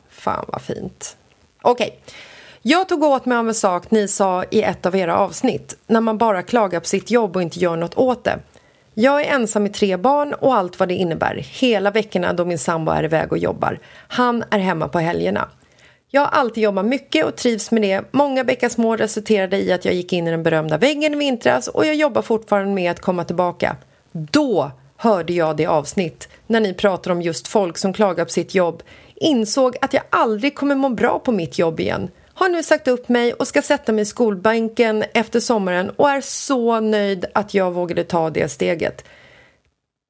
Fan vad fint. Okej. Jag tog åt mig av en sak ni sa i ett av era avsnitt. När man bara klagar på sitt jobb och inte gör något åt det. Jag är ensam med tre barn och allt vad det innebär. Hela veckorna då min sambo är iväg och jobbar. Han är hemma på helgerna. Jag har alltid jobbat mycket och trivs med det. Många bäckar små resulterade i att jag gick in i den berömda väggen i vintras och jag jobbar fortfarande med att komma tillbaka. Då hörde jag det avsnitt när ni pratar om just folk som klagar på sitt jobb. Insåg att jag aldrig kommer må bra på mitt jobb igen. Har nu sagt upp mig och ska sätta mig i skolbänken efter sommaren och är så nöjd att jag vågade ta det steget.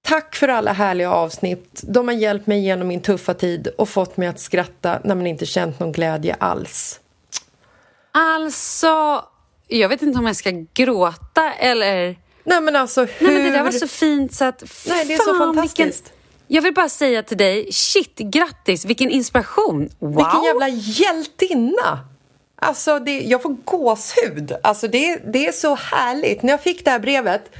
Tack för alla härliga avsnitt. De har hjälpt mig genom min tuffa tid och fått mig att skratta när man inte känt någon glädje alls. Alltså, jag vet inte om jag ska gråta eller... Nej men alltså hur... Nej men det där var så fint så att... Nej, det är så fan, fantastiskt. Vilken... Jag vill bara säga till dig, shit, grattis, vilken inspiration! Wow! Vilken jävla hjältinna! Alltså, det, jag får gåshud. Alltså, det, det är så härligt. När jag fick det här brevet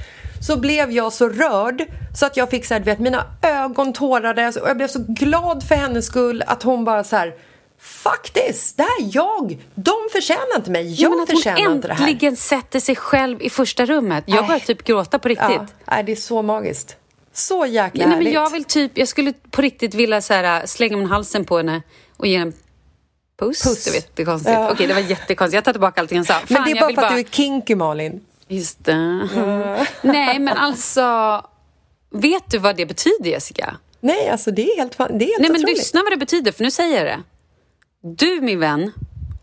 så blev jag så rörd så att jag fick så här, du vet, mina ögon tårades och jag blev så glad för hennes skull att hon bara så här Faktiskt, det här är jag. De förtjänar inte mig. Ja, Jag att hon förtjänar inte det här. äntligen sätter sig själv i första rummet. Jag börjar typ gråta på riktigt. Ja, nej, det är så magiskt. Så jäkla Ja, nej, härligt. men jag vill typ, jag skulle på riktigt vilja så här, slänga min halsen på henne och ge henne en puss. Puss. Det var jättekonstigt. Ja. Okej, det var jättekonstigt. Jag tar tillbaka allting jag sa. Men det är bara för att du är kinky, Malin. Just det. *laughs* Nej, men alltså... Vet du vad det betyder, Jessica? Nej, alltså det är helt, det är helt Nej, men otroligt. lyssna vad det betyder, för nu säger jag det. Du, min vän,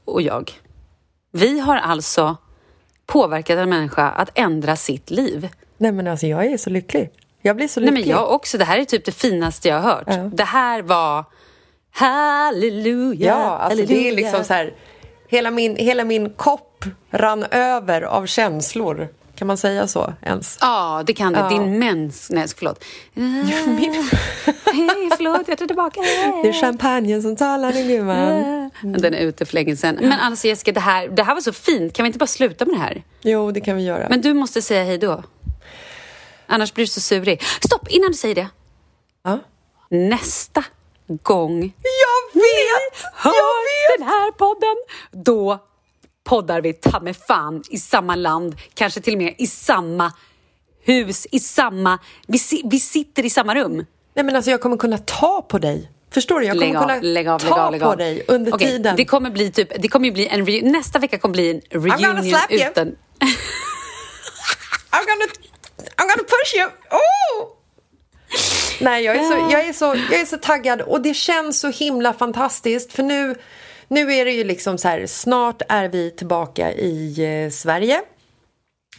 och jag, vi har alltså påverkat en människa att ändra sitt liv. Nej, men alltså jag är så lycklig. Jag blir så Nej, lycklig. men jag också. Det här är typ det finaste jag har hört. Ja. Det här var halleluja. Ja, alltså det är halleluja. liksom så här... Hela min, hela min kopp rann över av känslor. Kan man säga så ens? Ja, det kan du. Ja. Din mens... Nej, förlåt. Min... *laughs* Hej, förlåt, jag tar tillbaka. Det är champagnen som talar, din gumman. Den är ute för länge sedan. Men alltså Jessica, det här, det här var så fint. Kan vi inte bara sluta med det här? Jo, det kan vi göra. Men du måste säga hej då. Annars blir du så surig. Stopp, innan du säger det. Ja. Nästa gång Jag vet! hör Jag vet! den här podden, då poddar vi ta med fan i samma land, kanske till och med i samma hus, i samma... Vi, si, vi sitter i samma rum. Nej, men alltså jag kommer kunna ta på dig. Förstår du? Jag kommer Lägg av, kunna lägg av, ta av, på dig under Okej, tiden. Det kommer bli typ, det kommer bli en re- nästa vecka kommer bli en gonna reunion slap you. utan... *laughs* I'm gonna, I'm gonna push you! Oh! *laughs* Nej, jag är, så, jag, är så, jag är så taggad och det känns så himla fantastiskt för nu, nu är det ju liksom så här, snart är vi tillbaka i eh, Sverige.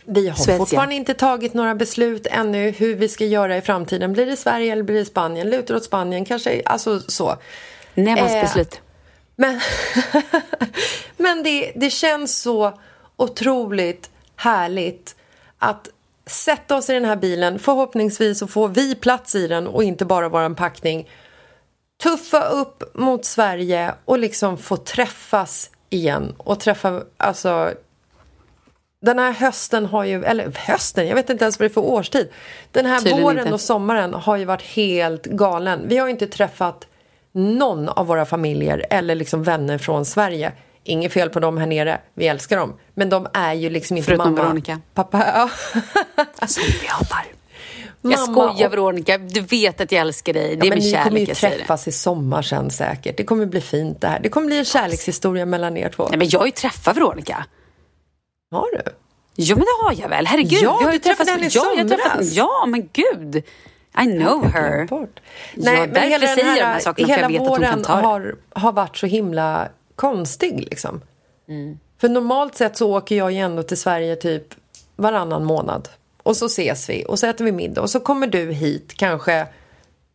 Vi har ja. fortfarande inte tagit några beslut ännu hur vi ska göra i framtiden. Blir det Sverige eller blir det Spanien? Lutar åt Spanien, kanske, alltså så. Nämans Eh, beslut. Men, *laughs* men det, det känns så otroligt härligt att sätta oss i den här bilen. Förhoppningsvis så får vi plats i den och inte bara vara en packning. Tuffa upp mot Sverige och liksom få träffas igen. Och träffa, alltså... Den här hösten har ju, eller hösten, jag vet inte ens vad det är för årstid. Den här Tydligen våren inte. och sommaren har ju varit helt galen. Vi har ju inte träffat någon av våra familjer eller liksom vänner från Sverige. Inget fel på dem här nere, vi älskar dem. Men de är ju liksom inte Förutom mamma, Veronica. pappa. *laughs* Ja. Som vi hatar. Jag skojar och- Veronica, du vet att jag älskar dig. Det Ja, är men med ni kommer ju kärlek jag det. träffas i sommar sen säkert. Det kommer bli fint det här. Det kommer bli en kärlekshistoria mellan er två. Nej, men jag har ju träffat Veronica. Har du? Jo men det har jag väl, herregud. Ja, vi har du träffade henne i ja, jag träffat-. Ja, men gud. I know her. Bort. Ja, Nej, men därför hela säger jag de här, sakerna, för jag hela vet att hon kan ta det. har, har varit så himla konstig liksom. Mm. För normalt sett så åker jag ju ändå till Sverige typ varannan månad. Och så ses vi och så äter vi middag och så kommer du hit kanske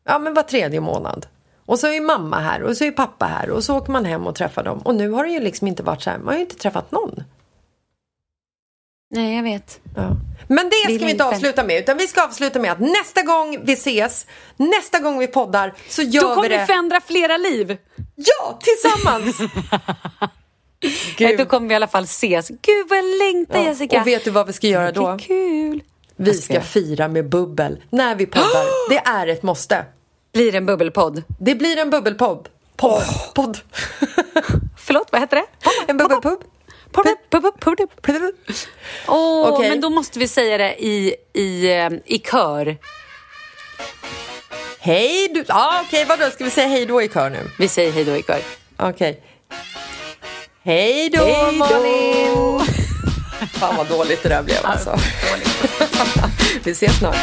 ja, men var tredje månad. Och så är mamma här och så är pappa här och så åker man hem och träffar dem. Och nu har det ju liksom inte varit så här, man har ju inte träffat någon. Nej, jag vet. Ja. Men det ska vi inte avsluta med utan vi ska avsluta med att nästa gång vi ses, nästa gång vi poddar så gör Då kommer vi vi det. förändra flera liv. Ja, tillsammans! *laughs* Nej, Då kommer vi i alla fall ses. Gud vad jag längtar Jessica. Och vet du vad vi ska göra då? Det kul. Vi ska fira med bubbel när vi poddar. *gasps* Det är ett måste. Blir det en bubbelpodd? Det blir en bubbelpodd. Podd. Podd. *gasps* Förlåt, vad heter det? En bubbelpub. Åh, men då måste vi säga det i, i, eh, i kör. Hej du. Ja, okej, vadå? Ska vi säga hej då i kör nu? Vi säger hej då i kör. Okej. Hej då, Hej då. Malin! *laughs* Fan vad dåligt det där blev alltså. vi ses snart.